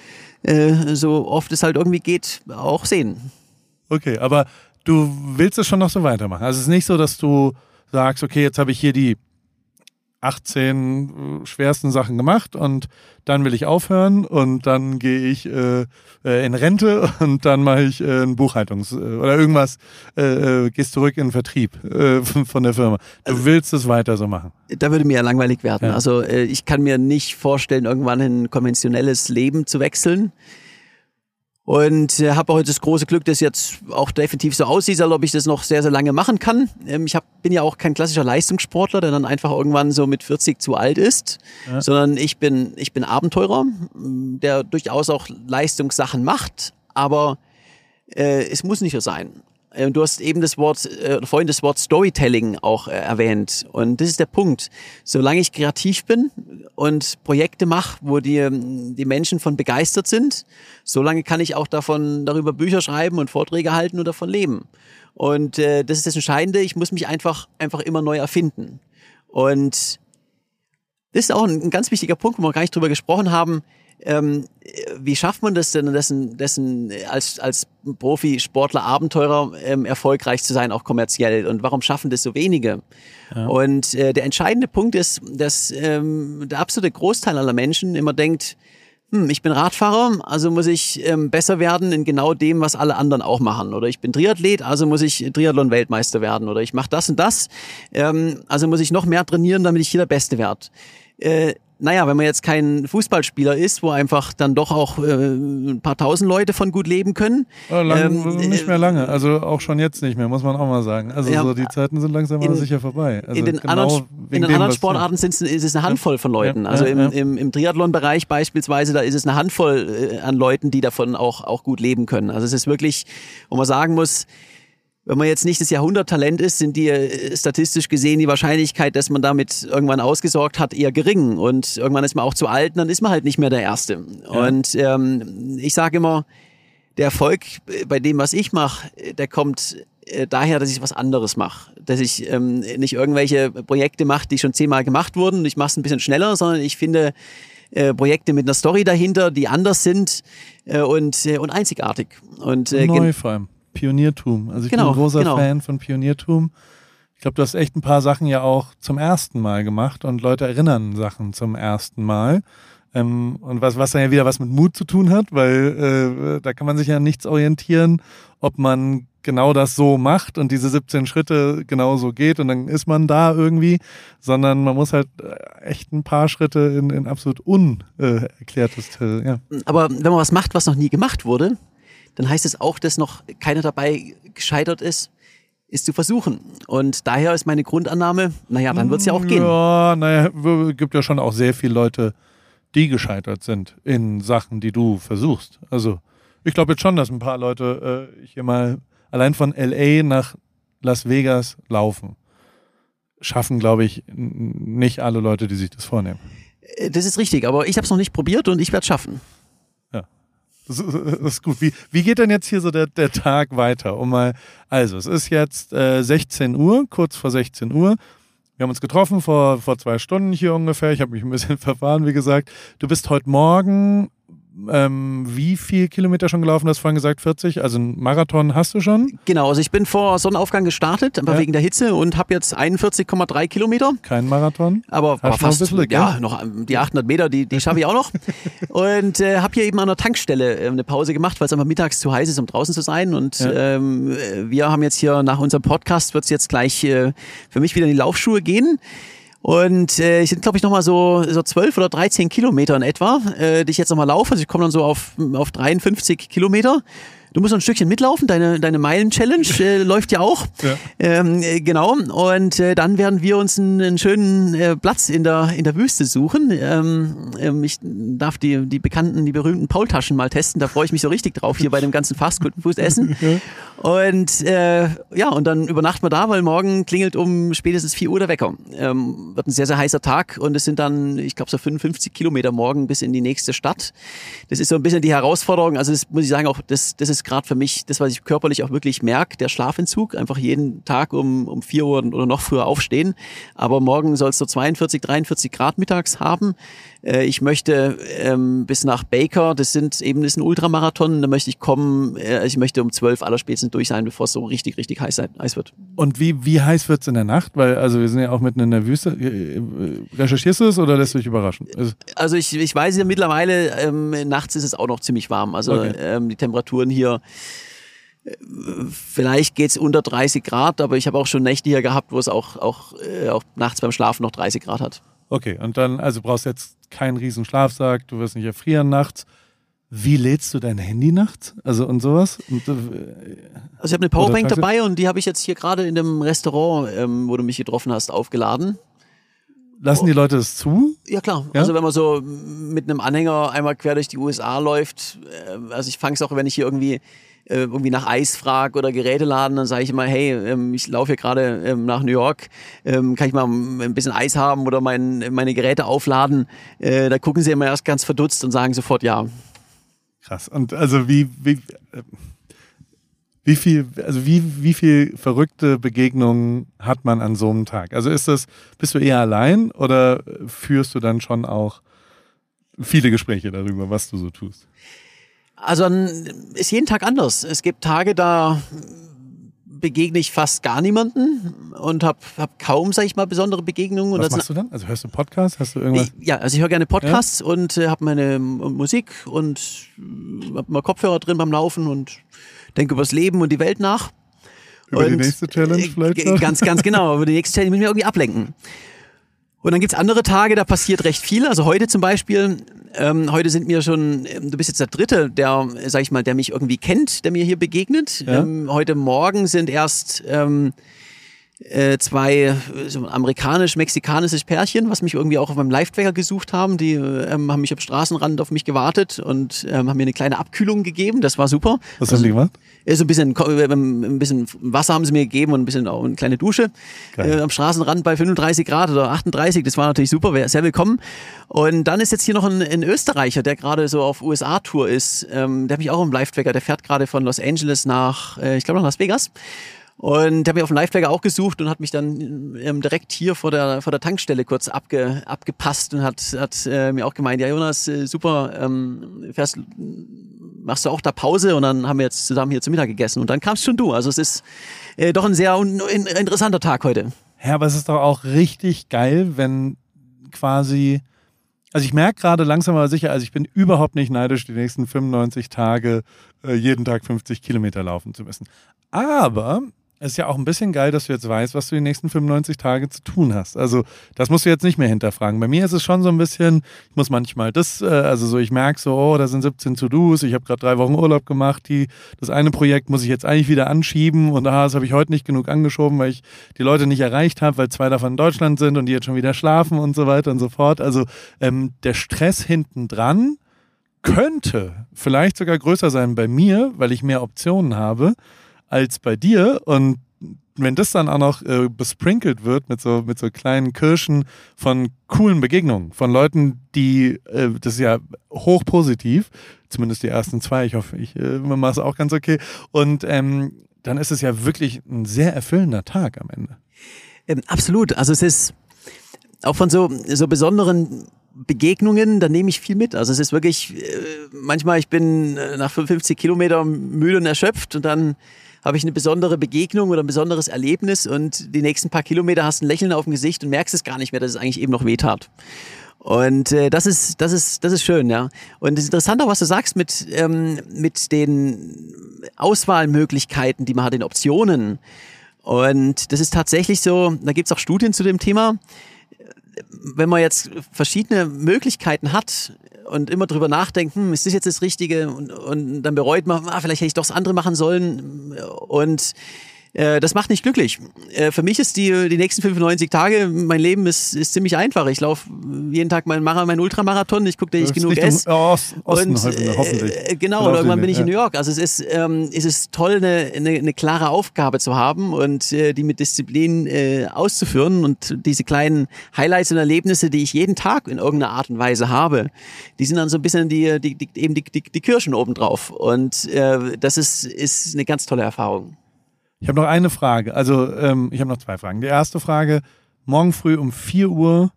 äh, so oft es halt irgendwie geht, auch sehen. Okay, aber du willst es schon noch so weitermachen. Also es ist nicht so, dass du sagst, okay, jetzt habe ich hier die 18 äh, schwersten Sachen gemacht und dann will ich aufhören und dann gehe ich äh, äh in Rente <laughs> und dann mache ich äh, ein Buchhaltungs- äh, oder irgendwas, äh, gehst zurück in den Vertrieb <laughs> von der Firma. Du also, willst es weiter so machen. Da würde mir ja langweilig werden. Ja. Also ich kann mir nicht vorstellen, irgendwann in ein konventionelles Leben zu wechseln. Und äh, habe heute das große Glück, dass jetzt auch definitiv so aussieht, als ob ich das noch sehr, sehr lange machen kann. Ähm, ich hab, bin ja auch kein klassischer Leistungssportler, der dann einfach irgendwann so mit 40 zu alt ist, ja. sondern ich bin, ich bin Abenteurer, der durchaus auch Leistungssachen macht, aber äh, es muss nicht so sein. Äh, du hast eben das Wort, äh, vorhin das Wort Storytelling auch äh, erwähnt. Und das ist der Punkt. Solange ich kreativ bin und Projekte mache, wo die, die Menschen von begeistert sind, solange kann ich auch davon, darüber Bücher schreiben und Vorträge halten und davon leben. Und äh, das ist das Entscheidende. Ich muss mich einfach, einfach immer neu erfinden. Und das ist auch ein, ein ganz wichtiger Punkt, wo wir gar nicht drüber gesprochen haben ähm, wie schafft man das denn, dessen, dessen als, als Profisportler, Abenteurer ähm, erfolgreich zu sein, auch kommerziell? Und warum schaffen das so wenige? Ja. Und äh, der entscheidende Punkt ist, dass ähm, der absolute Großteil aller Menschen immer denkt, hm, ich bin Radfahrer, also muss ich ähm, besser werden in genau dem, was alle anderen auch machen. Oder ich bin Triathlet, also muss ich Triathlon-Weltmeister werden. Oder ich mache das und das, ähm, also muss ich noch mehr trainieren, damit ich hier der Beste werde. Äh, naja, wenn man jetzt kein Fußballspieler ist, wo einfach dann doch auch äh, ein paar tausend Leute von gut leben können. Ja, lang, ähm, nicht mehr lange, also auch schon jetzt nicht mehr, muss man auch mal sagen. Also ja, so die Zeiten sind langsam in, sicher vorbei. Also in den genau anderen, in den dem, anderen Sportarten sind ist es eine Handvoll von Leuten. Ja, also im, im, im Triathlon-Bereich beispielsweise, da ist es eine Handvoll äh, an Leuten, die davon auch, auch gut leben können. Also es ist wirklich, wo man sagen muss, wenn man jetzt nicht das Jahrhunderttalent ist, sind die äh, statistisch gesehen die Wahrscheinlichkeit, dass man damit irgendwann ausgesorgt hat, eher gering. Und irgendwann ist man auch zu alt, dann ist man halt nicht mehr der Erste. Ja. Und ähm, ich sage immer, der Erfolg bei dem, was ich mache, der kommt äh, daher, dass ich was anderes mache. Dass ich ähm, nicht irgendwelche Projekte mache, die schon zehnmal gemacht wurden. Ich mache es ein bisschen schneller, sondern ich finde äh, Projekte mit einer Story dahinter, die anders sind äh, und, äh, und einzigartig. Und, äh, Neu vor allem. Pioniertum. Also ich genau, bin ein großer genau. Fan von Pioniertum. Ich glaube, du hast echt ein paar Sachen ja auch zum ersten Mal gemacht und Leute erinnern Sachen zum ersten Mal. Ähm, und was, was dann ja wieder was mit Mut zu tun hat, weil äh, da kann man sich ja nichts orientieren, ob man genau das so macht und diese 17 Schritte genau so geht und dann ist man da irgendwie, sondern man muss halt äh, echt ein paar Schritte in, in absolut unerklärtes. Äh, ja. Aber wenn man was macht, was noch nie gemacht wurde, dann heißt es auch, dass noch keiner dabei gescheitert ist, ist zu versuchen. Und daher ist meine Grundannahme, naja, dann wird es ja auch gehen. Ja, naja, gibt ja schon auch sehr viele Leute, die gescheitert sind in Sachen, die du versuchst. Also ich glaube jetzt schon, dass ein paar Leute äh, hier mal allein von LA nach Las Vegas laufen. Schaffen, glaube ich, nicht alle Leute, die sich das vornehmen. Äh, das ist richtig, aber ich habe es noch nicht probiert und ich werde es schaffen. Das ist, gut. Wie, wie geht denn jetzt hier so der, der Tag weiter? Um mal, also es ist jetzt äh, 16 Uhr, kurz vor 16 Uhr. Wir haben uns getroffen vor, vor zwei Stunden hier ungefähr. Ich habe mich ein bisschen <laughs> verfahren, wie gesagt. Du bist heute Morgen ähm, wie viel Kilometer schon gelaufen? Du hast vorhin gesagt 40, also ein Marathon hast du schon? Genau, also ich bin vor Sonnenaufgang gestartet, aber ja. wegen der Hitze und habe jetzt 41,3 Kilometer. Kein Marathon? Aber, aber fast, bisschen, ja, noch ähm, die 800 Meter, die, die schaffe ich auch noch. <laughs> und äh, habe hier eben an der Tankstelle äh, eine Pause gemacht, weil es einfach mittags zu heiß ist, um draußen zu sein. Und ja. ähm, wir haben jetzt hier nach unserem Podcast, wird es jetzt gleich äh, für mich wieder in die Laufschuhe gehen. Und äh, ich sind, glaube ich, nochmal so, so 12 oder 13 Kilometer in etwa, äh, die ich jetzt nochmal laufe. Also ich komme dann so auf, auf 53 Kilometer. Du musst noch ein Stückchen mitlaufen, deine, deine Meilen-Challenge äh, <laughs> läuft ja auch. Ja. Ähm, äh, genau. Und äh, dann werden wir uns einen, einen schönen äh, Platz in der, in der Wüste suchen. Ähm, ähm, ich darf die, die bekannten, die berühmten Paultaschen mal testen. Da freue ich mich so richtig drauf, hier bei dem ganzen Fastfood-Essen. <laughs> Und äh, ja, und dann übernachten wir da, weil morgen klingelt um spätestens 4 Uhr der Wecker. Ähm, wird ein sehr, sehr heißer Tag und es sind dann, ich glaube, so 55 Kilometer morgen bis in die nächste Stadt. Das ist so ein bisschen die Herausforderung. Also das muss ich sagen, auch das, das ist gerade für mich das, was ich körperlich auch wirklich merke, der Schlafentzug. Einfach jeden Tag um, um 4 Uhr oder noch früher aufstehen. Aber morgen soll es so 42, 43 Grad mittags haben. Äh, ich möchte ähm, bis nach Baker, das sind eben das ist ein Ultramarathon, da möchte ich kommen, äh, ich möchte um zwölf allerspätestens durch sein, bevor es so richtig, richtig heiß, heiß wird. Und wie, wie heiß wird es in der Nacht? Weil, also wir sind ja auch mitten in der Wüste. Äh, recherchierst du es oder lässt du dich überraschen? Also, also ich, ich weiß ja mittlerweile, ähm, nachts ist es auch noch ziemlich warm. Also okay. ähm, die Temperaturen hier äh, Vielleicht geht's unter 30 Grad, aber ich habe auch schon Nächte hier gehabt, wo es auch, auch, äh, auch nachts beim Schlafen noch 30 Grad hat. Okay, und dann, also brauchst jetzt keinen riesen Schlafsack, du wirst nicht erfrieren nachts. Wie lädst du dein Handy nachts? Also und sowas? Und, äh, also ich habe eine Powerbank dabei und die habe ich jetzt hier gerade in dem Restaurant, ähm, wo du mich getroffen hast, aufgeladen. Lassen die Leute das zu? Ja klar. Ja? Also wenn man so mit einem Anhänger einmal quer durch die USA läuft, äh, also ich fange es auch, wenn ich hier irgendwie irgendwie nach Eis frage oder Geräte laden, dann sage ich immer, hey, ähm, ich laufe hier gerade ähm, nach New York, ähm, kann ich mal ein bisschen Eis haben oder mein, meine Geräte aufladen? Äh, da gucken sie immer erst ganz verdutzt und sagen sofort ja. Krass. Und also wie, wie, äh, wie viel, also wie, wie viel verrückte Begegnungen hat man an so einem Tag? Also ist das, bist du eher allein oder führst du dann schon auch viele Gespräche darüber, was du so tust? Also ist jeden Tag anders. Es gibt Tage, da begegne ich fast gar niemanden und habe hab kaum, sag ich mal, besondere Begegnungen. Was machst du dann? Also hörst du Podcasts? Hast du irgendwas? Ja, also ich höre gerne Podcasts ja? und äh, habe meine Musik und habe mal Kopfhörer drin beim Laufen und denke über das Leben und die Welt nach. Über und, die nächste Challenge vielleicht? Äh, ganz, ganz genau. Über die nächste Challenge müssen wir irgendwie ablenken. Und dann gibt's andere Tage, da passiert recht viel. Also heute zum Beispiel, ähm, heute sind mir schon, ähm, du bist jetzt der Dritte, der, sag ich mal, der mich irgendwie kennt, der mir hier begegnet. Ja. Ähm, heute Morgen sind erst ähm, äh, zwei so amerikanisch-mexikanisches Pärchen, was mich irgendwie auch auf meinem Live-Tracker gesucht haben. Die ähm, haben mich am Straßenrand auf mich gewartet und ähm, haben mir eine kleine Abkühlung gegeben. Das war super. Was also, haben die gemacht? So ein bisschen, ein bisschen Wasser haben sie mir gegeben und ein bisschen auch eine kleine Dusche äh, am Straßenrand bei 35 Grad oder 38. Das war natürlich super, sehr willkommen. Und dann ist jetzt hier noch ein, ein Österreicher, der gerade so auf USA-Tour ist. Ähm, der hat mich auch im Live-Tracker. Der fährt gerade von Los Angeles nach, äh, ich glaube, nach Las Vegas. Und hat mich auf dem Live-Blagger auch gesucht und hat mich dann ähm, direkt hier vor der, vor der Tankstelle kurz abge, abgepasst und hat, hat äh, mir auch gemeint, ja Jonas, äh, super, ähm, fährst, machst du auch da Pause? Und dann haben wir jetzt zusammen hier zu Mittag gegessen und dann kamst schon du. Also es ist äh, doch ein sehr un, un, interessanter Tag heute. Ja, aber es ist doch auch richtig geil, wenn quasi also ich merke gerade langsam aber sicher, also ich bin überhaupt nicht neidisch, die nächsten 95 Tage äh, jeden Tag 50 Kilometer laufen zu müssen. Aber ist ja auch ein bisschen geil, dass du jetzt weißt, was du die nächsten 95 Tage zu tun hast. Also das musst du jetzt nicht mehr hinterfragen. Bei mir ist es schon so ein bisschen, ich muss manchmal das, äh, also so, ich merke so, oh, da sind 17 To-Dos, ich habe gerade drei Wochen Urlaub gemacht, die, das eine Projekt muss ich jetzt eigentlich wieder anschieben und ah, das habe ich heute nicht genug angeschoben, weil ich die Leute nicht erreicht habe, weil zwei davon in Deutschland sind und die jetzt schon wieder schlafen und so weiter und so fort. Also ähm, der Stress hinten dran könnte vielleicht sogar größer sein bei mir, weil ich mehr Optionen habe als bei dir. Und wenn das dann auch noch äh, besprinkelt wird mit so, mit so kleinen Kirschen von coolen Begegnungen, von Leuten, die, äh, das ist ja hoch positiv, zumindest die ersten zwei, ich hoffe, ich äh, mache es auch ganz okay. Und ähm, dann ist es ja wirklich ein sehr erfüllender Tag am Ende. Ähm, absolut. Also es ist auch von so, so besonderen Begegnungen, da nehme ich viel mit. Also es ist wirklich, äh, manchmal, ich bin äh, nach 55 Kilometern müde und erschöpft und dann habe ich eine besondere Begegnung oder ein besonderes Erlebnis und die nächsten paar Kilometer hast ein Lächeln auf dem Gesicht und merkst es gar nicht mehr, dass es eigentlich eben noch weh tat. Und äh, das ist das ist das ist schön, ja. Und es ist interessant auch, was du sagst mit ähm, mit den Auswahlmöglichkeiten, die man hat, den Optionen. Und das ist tatsächlich so. Da gibt's auch Studien zu dem Thema. Wenn man jetzt verschiedene Möglichkeiten hat, und immer drüber nachdenken, hm, ist das jetzt das Richtige? Und, und dann bereut man, ah, vielleicht hätte ich doch das andere machen sollen. Und äh, das macht nicht glücklich. Äh, für mich ist die, die nächsten 95 Tage, mein Leben ist, ist ziemlich einfach. Ich laufe jeden Tag meinen mein Ultramarathon, ich gucke, dass ich genug esse. Ost, Osten und, heute, hoffentlich. Äh, genau, und irgendwann bin ich in New York. Also es ist, ähm, es ist toll, eine, eine, eine klare Aufgabe zu haben und äh, die mit Disziplin äh, auszuführen. Und diese kleinen Highlights und Erlebnisse, die ich jeden Tag in irgendeiner Art und Weise habe, die sind dann so ein bisschen die, die, die eben die, die, die Kirschen obendrauf. Und äh, das ist, ist eine ganz tolle Erfahrung. Ich habe noch eine Frage. Also ähm, ich habe noch zwei Fragen. Die erste Frage, morgen früh um 4 Uhr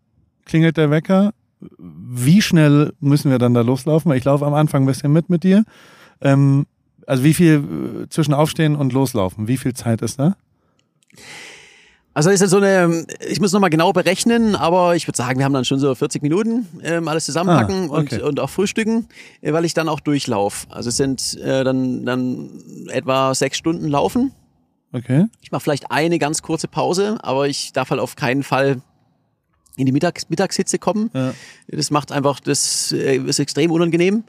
klingelt der Wecker. Wie schnell müssen wir dann da loslaufen? Weil ich laufe am Anfang ein bisschen mit mit dir. Ähm, also wie viel äh, zwischen Aufstehen und Loslaufen? Wie viel Zeit ist da? Also ist das so eine, ich muss nochmal genau berechnen, aber ich würde sagen, wir haben dann schon so 40 Minuten ähm, alles zusammenpacken ah, okay. und, und auch frühstücken, äh, weil ich dann auch durchlaufe. Also es sind äh, dann, dann etwa sechs Stunden Laufen Okay. Ich mache vielleicht eine ganz kurze Pause, aber ich darf halt auf keinen Fall in die Mittags Mittagshitze kommen. Ja. Das macht einfach, das äh, ist extrem unangenehm.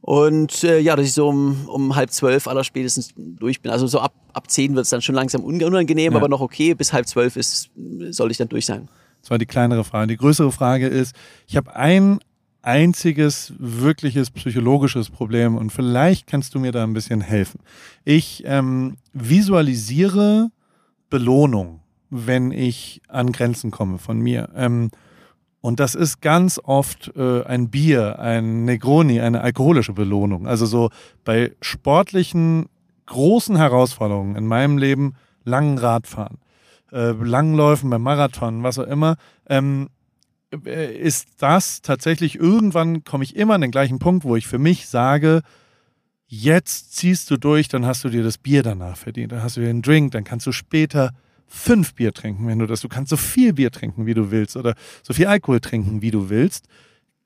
Und äh, ja, dass ich so um, um halb zwölf aller spätestens durch bin. Also so ab, ab zehn wird es dann schon langsam unangenehm, ja. aber noch okay. Bis halb zwölf ist, soll ich dann durch sein. Das war die kleinere Frage. Die größere Frage ist, ich habe ein einziges wirkliches psychologisches Problem und vielleicht kannst du mir da ein bisschen helfen. Ich ähm, visualisiere Belohnung, wenn ich an Grenzen komme von mir. Ähm, und das ist ganz oft äh, ein Bier, ein Negroni, eine alkoholische Belohnung. Also so bei sportlichen großen Herausforderungen in meinem Leben, langen Radfahren, äh, Langläufen beim Marathon, was auch immer, ähm, äh, ist das tatsächlich, irgendwann komme ich immer an den gleichen Punkt, wo ich für mich sage, jetzt ziehst du durch, dann hast du dir das Bier danach verdient, dann hast du dir einen Drink, dann kannst du später fünf Bier trinken, wenn du das, du kannst so viel Bier trinken, wie du willst oder so viel Alkohol trinken, wie du willst.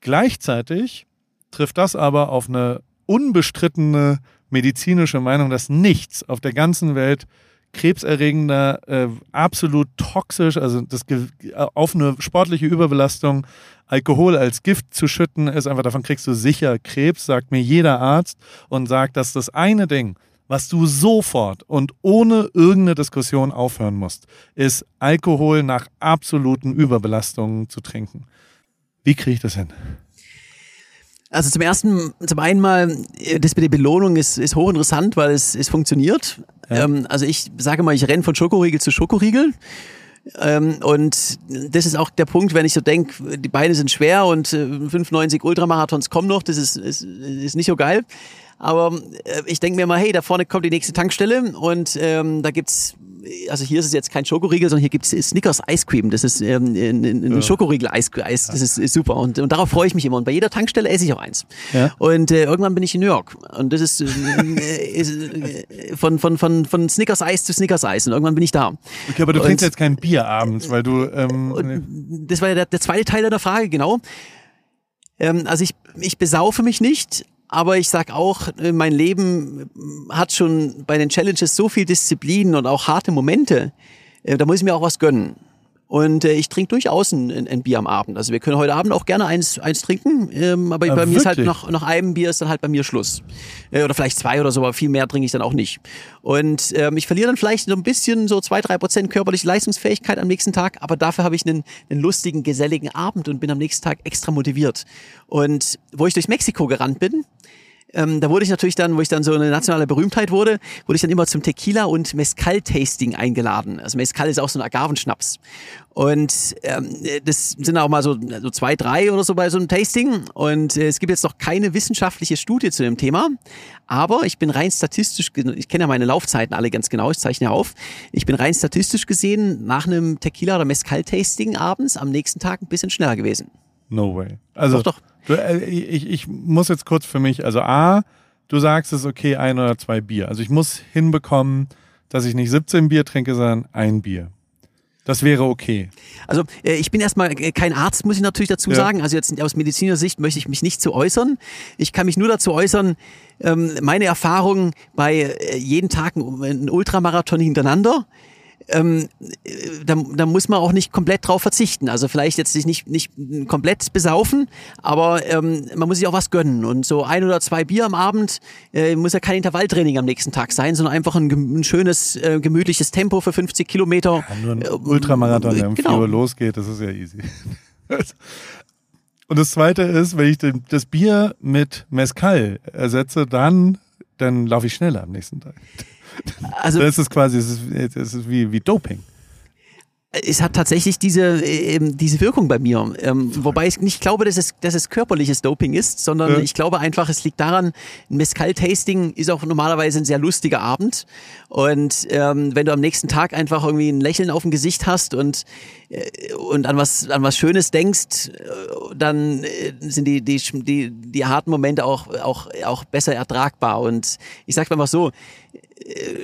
Gleichzeitig trifft das aber auf eine unbestrittene medizinische Meinung, dass nichts auf der ganzen Welt krebserregender, äh, absolut toxisch, also das auf eine sportliche Überbelastung Alkohol als Gift zu schütten, ist einfach, davon kriegst du sicher Krebs, sagt mir jeder Arzt und sagt, dass das eine Ding, was du sofort und ohne irgendeine Diskussion aufhören musst, ist Alkohol nach absoluten Überbelastungen zu trinken. Wie kriege ich das hin? Also zum ersten, zum einen mal, das mit der Belohnung ist, ist hochinteressant, weil es, es funktioniert. Ja. Ähm, also ich sage mal, ich renne von Schokoriegel zu Schokoriegel. Ähm, und das ist auch der Punkt, wenn ich so denke, die Beine sind schwer und äh, 95 Ultramarathons kommen noch, das ist, ist, ist nicht so geil. Aber äh, ich denke mir mal, hey, da vorne kommt die nächste Tankstelle und ähm, da gibt's also hier ist es jetzt kein Schokoriegel, sondern hier gibt es Snickers Ice Cream. Das ist ähm, ein, ein ja. Schokoriegel-Eis. Eis, das ist, ist super. Und, und darauf freue ich mich immer. Und bei jeder Tankstelle esse ich auch eins. Ja. Und äh, irgendwann bin ich in New York. Und das ist, äh, <laughs> ist äh, von, von, von, von Snickers Eis zu Snickers Eis. Und irgendwann bin ich da. Okay, aber du trinkst jetzt kein Bier abends, weil du. Ähm, das war ja der, der zweite Teil der Frage, genau. Ähm, also ich, ich besaufe mich nicht, aber ich sag auch, äh, mein Leben hat schon bei den Challenges so viel Disziplin und auch harte Momente. Äh, da muss ich mir auch was gönnen. Und äh, ich trinke durchaus ein, ein, Bier am Abend. Also wir können heute Abend auch gerne eins, eins trinken, ähm, aber ja, bei mir ist halt nach, nach einem Bier ist dann halt bei mir Schluss. Äh, oder vielleicht zwei oder so, aber viel mehr trinke ich dann auch nicht. Und ähm, ich verliere dann vielleicht so ein bisschen so zwei, drei Prozent körperliche Leistungsfähigkeit am nächsten Tag, aber dafür habe ich einen, einen lustigen, geselligen Abend und bin am nächsten Tag extra motiviert. Und wo ich durch Mexiko gerannt bin, ähm, da wurde ich natürlich dann, wo ich dann so eine nationale Berühmtheit wurde, wurde ich dann immer zum Tequila und Mezcal-Tasting eingeladen. Also Mezcal ist auch so ein Agavenschnaps. Und ähm, das sind auch mal so, so zwei, drei oder so bei so einem Tasting. Und äh, es gibt jetzt noch keine wissenschaftliche Studie zu dem Thema. Aber ich bin rein statistisch, ich kenne ja meine Laufzeiten alle ganz genau, ich zeichne ja auf. Ich bin rein statistisch gesehen nach einem Tequila oder Mezcal-Tasting abends am nächsten Tag ein bisschen schneller gewesen. No way. Also, doch, doch. Du, äh, ich, ich muss jetzt kurz für mich, also A, du sagst es okay, ein oder zwei Bier. Also ich muss hinbekommen, dass ich nicht 17 Bier trinke, sondern ein Bier. Das wäre okay. Also äh, ich bin erstmal äh, kein Arzt, muss ich natürlich dazu ja. sagen. Also jetzt aus medizinischer Sicht möchte ich mich nicht zu äußern. Ich kann mich nur dazu äußern, ähm, meine Erfahrungen bei jeden Tag ein Ultramarathon hintereinander ähm, da, da muss man auch nicht komplett drauf verzichten. Also vielleicht jetzt sich nicht, nicht komplett besaufen, aber ähm, man muss sich auch was gönnen. Und so ein oder zwei Bier am Abend äh, muss ja kein Intervalltraining am nächsten Tag sein, sondern einfach ein, ein schönes, äh, gemütliches Tempo für 50 Kilometer. Ja, nur ein Ultramarathon, der um genau. 4 Uhr losgeht, das ist ja easy. Und das zweite ist, wenn ich das Bier mit Mezcal ersetze, dann, dann laufe ich schneller am nächsten Tag. Also, das ist quasi, das ist, das ist wie, wie Doping es hat tatsächlich diese, äh, diese Wirkung bei mir. Ähm, wobei ich nicht glaube, dass es, dass es körperliches Doping ist, sondern ja. ich glaube einfach, es liegt daran, ein Mescal-Tasting ist auch normalerweise ein sehr lustiger Abend. Und ähm, wenn du am nächsten Tag einfach irgendwie ein Lächeln auf dem Gesicht hast und, äh, und an, was, an was Schönes denkst, äh, dann äh, sind die, die, die, die harten Momente auch, auch, auch besser ertragbar. Und ich sage einfach so,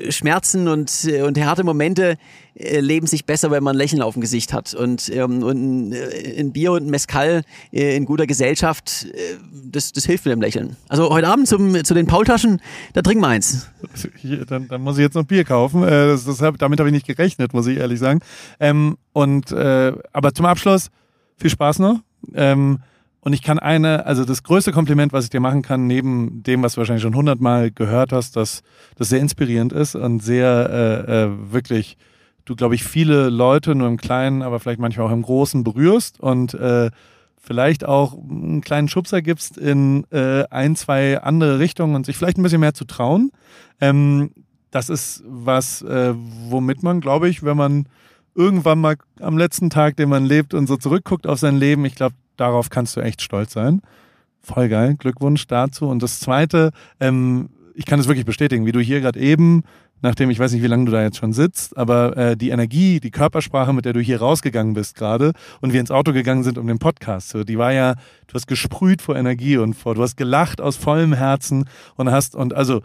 Schmerzen und, äh, und harte Momente äh, leben sich besser, wenn man ein Lächeln auf dem Gesicht hat. Und, ähm, und ein Bier und ein Mescal in guter Gesellschaft, das, das hilft mit dem Lächeln. Also heute Abend zum, zu den Paultaschen, da trinken wir eins. Hier, dann, dann muss ich jetzt noch Bier kaufen. Das, das damit habe ich nicht gerechnet, muss ich ehrlich sagen. Ähm, und, äh, aber zum Abschluss, viel Spaß noch. Ähm, und ich kann eine, also das größte Kompliment, was ich dir machen kann, neben dem, was du wahrscheinlich schon hundertmal gehört hast, dass das sehr inspirierend ist und sehr äh, äh, wirklich, du glaube ich viele Leute nur im Kleinen, aber vielleicht manchmal auch im Großen berührst und äh, vielleicht auch einen kleinen Schubser gibst in äh, ein, zwei andere Richtungen und sich vielleicht ein bisschen mehr zu trauen. Ähm, das ist was, äh, womit man, glaube ich, wenn man irgendwann mal am letzten Tag, den man lebt und so zurückguckt auf sein Leben, ich glaube, darauf kannst du echt stolz sein. Voll geil, Glückwunsch dazu. Und das Zweite, ähm, ich kann es wirklich bestätigen, wie du hier gerade eben, nachdem ich weiß nicht, wie lange du da jetzt schon sitzt, aber äh, die Energie, die Körpersprache, mit der du hier rausgegangen bist gerade und wir ins Auto gegangen sind um den Podcast, so, die war ja, du hast gesprüht vor Energie und vor, du hast gelacht aus vollem Herzen und hast und also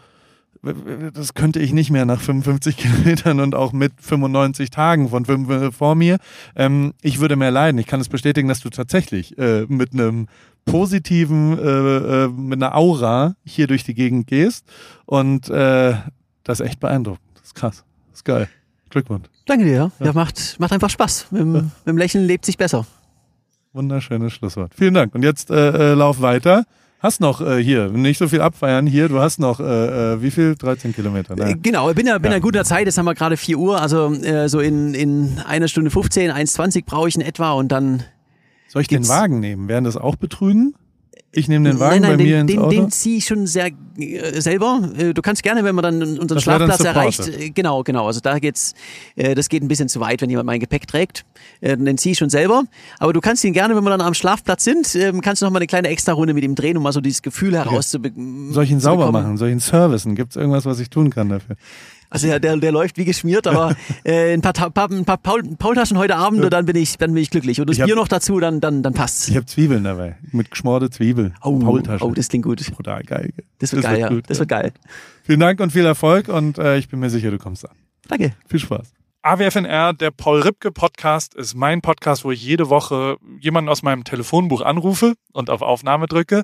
das könnte ich nicht mehr nach 55 <laughs> Kilometern und auch mit 95 Tagen von fünf äh, vor mir. Ähm, ich würde mehr leiden. Ich kann es bestätigen, dass du tatsächlich äh, mit einem positiven, äh, äh, mit einer Aura hier durch die Gegend gehst. Und äh, das ist echt beeindruckend. Das ist krass. Das ist geil. Glückwunsch. Danke dir. Ja, ja macht, macht einfach Spaß. Mit, dem, ja. mit dem Lächeln lebt sich besser. Wunderschönes Schlusswort. Vielen Dank. Und jetzt äh, lauf weiter. Hast noch äh, hier, nicht so viel abfeiern hier, du hast noch, äh, äh, wie viel? 13 Kilometer. Ne? Genau, ich bin ja, bin ja. in guter Zeit, jetzt haben wir gerade 4 Uhr, also äh, so in, in einer Stunde 15, 1,20 brauche ich in etwa und dann soll ich den Wagen nehmen? Werden das auch betrügen? Ich nehme den Wagen nein, nein, bei mir den, ins den, Auto? Den ziehe ich schon sehr äh, selber. Äh, du kannst gerne, wenn man dann unseren das Schlafplatz erreicht, äh, genau, genau. Also da geht's, äh, das geht ein bisschen zu weit, wenn jemand mein Gepäck trägt. Äh, den ziehe ich schon selber. Aber du kannst ihn gerne, wenn wir dann am Schlafplatz sind, äh, kannst du noch mal eine kleine Extra-Runde mit ihm drehen, um mal so dieses Gefühl herauszubekommen. Okay. Soll ich ihn sauber machen? Soll ich ihn servicen? Gibt es irgendwas, was ich tun kann dafür? Also ja, der, der läuft wie geschmiert, aber <laughs> äh, ein paar, paar, ein paar Paul, Paultaschen heute Abend, ja. dann bin ich, dann bin ich glücklich. Und das hab, Bier noch dazu, dann, dann, dann passt's. Ich habe Zwiebeln dabei, mit geschmorte Zwiebeln. Oh, Paultaschen. oh, das klingt gut. Total geil. Das wird das geil, wird ja. Gut, das wird geil. Vielen Dank und viel Erfolg und äh, ich bin mir sicher, du kommst an. Danke. Viel Spaß. AWFNR, der Paul Ripke Podcast, ist mein Podcast, wo ich jede Woche jemanden aus meinem Telefonbuch anrufe und auf Aufnahme drücke.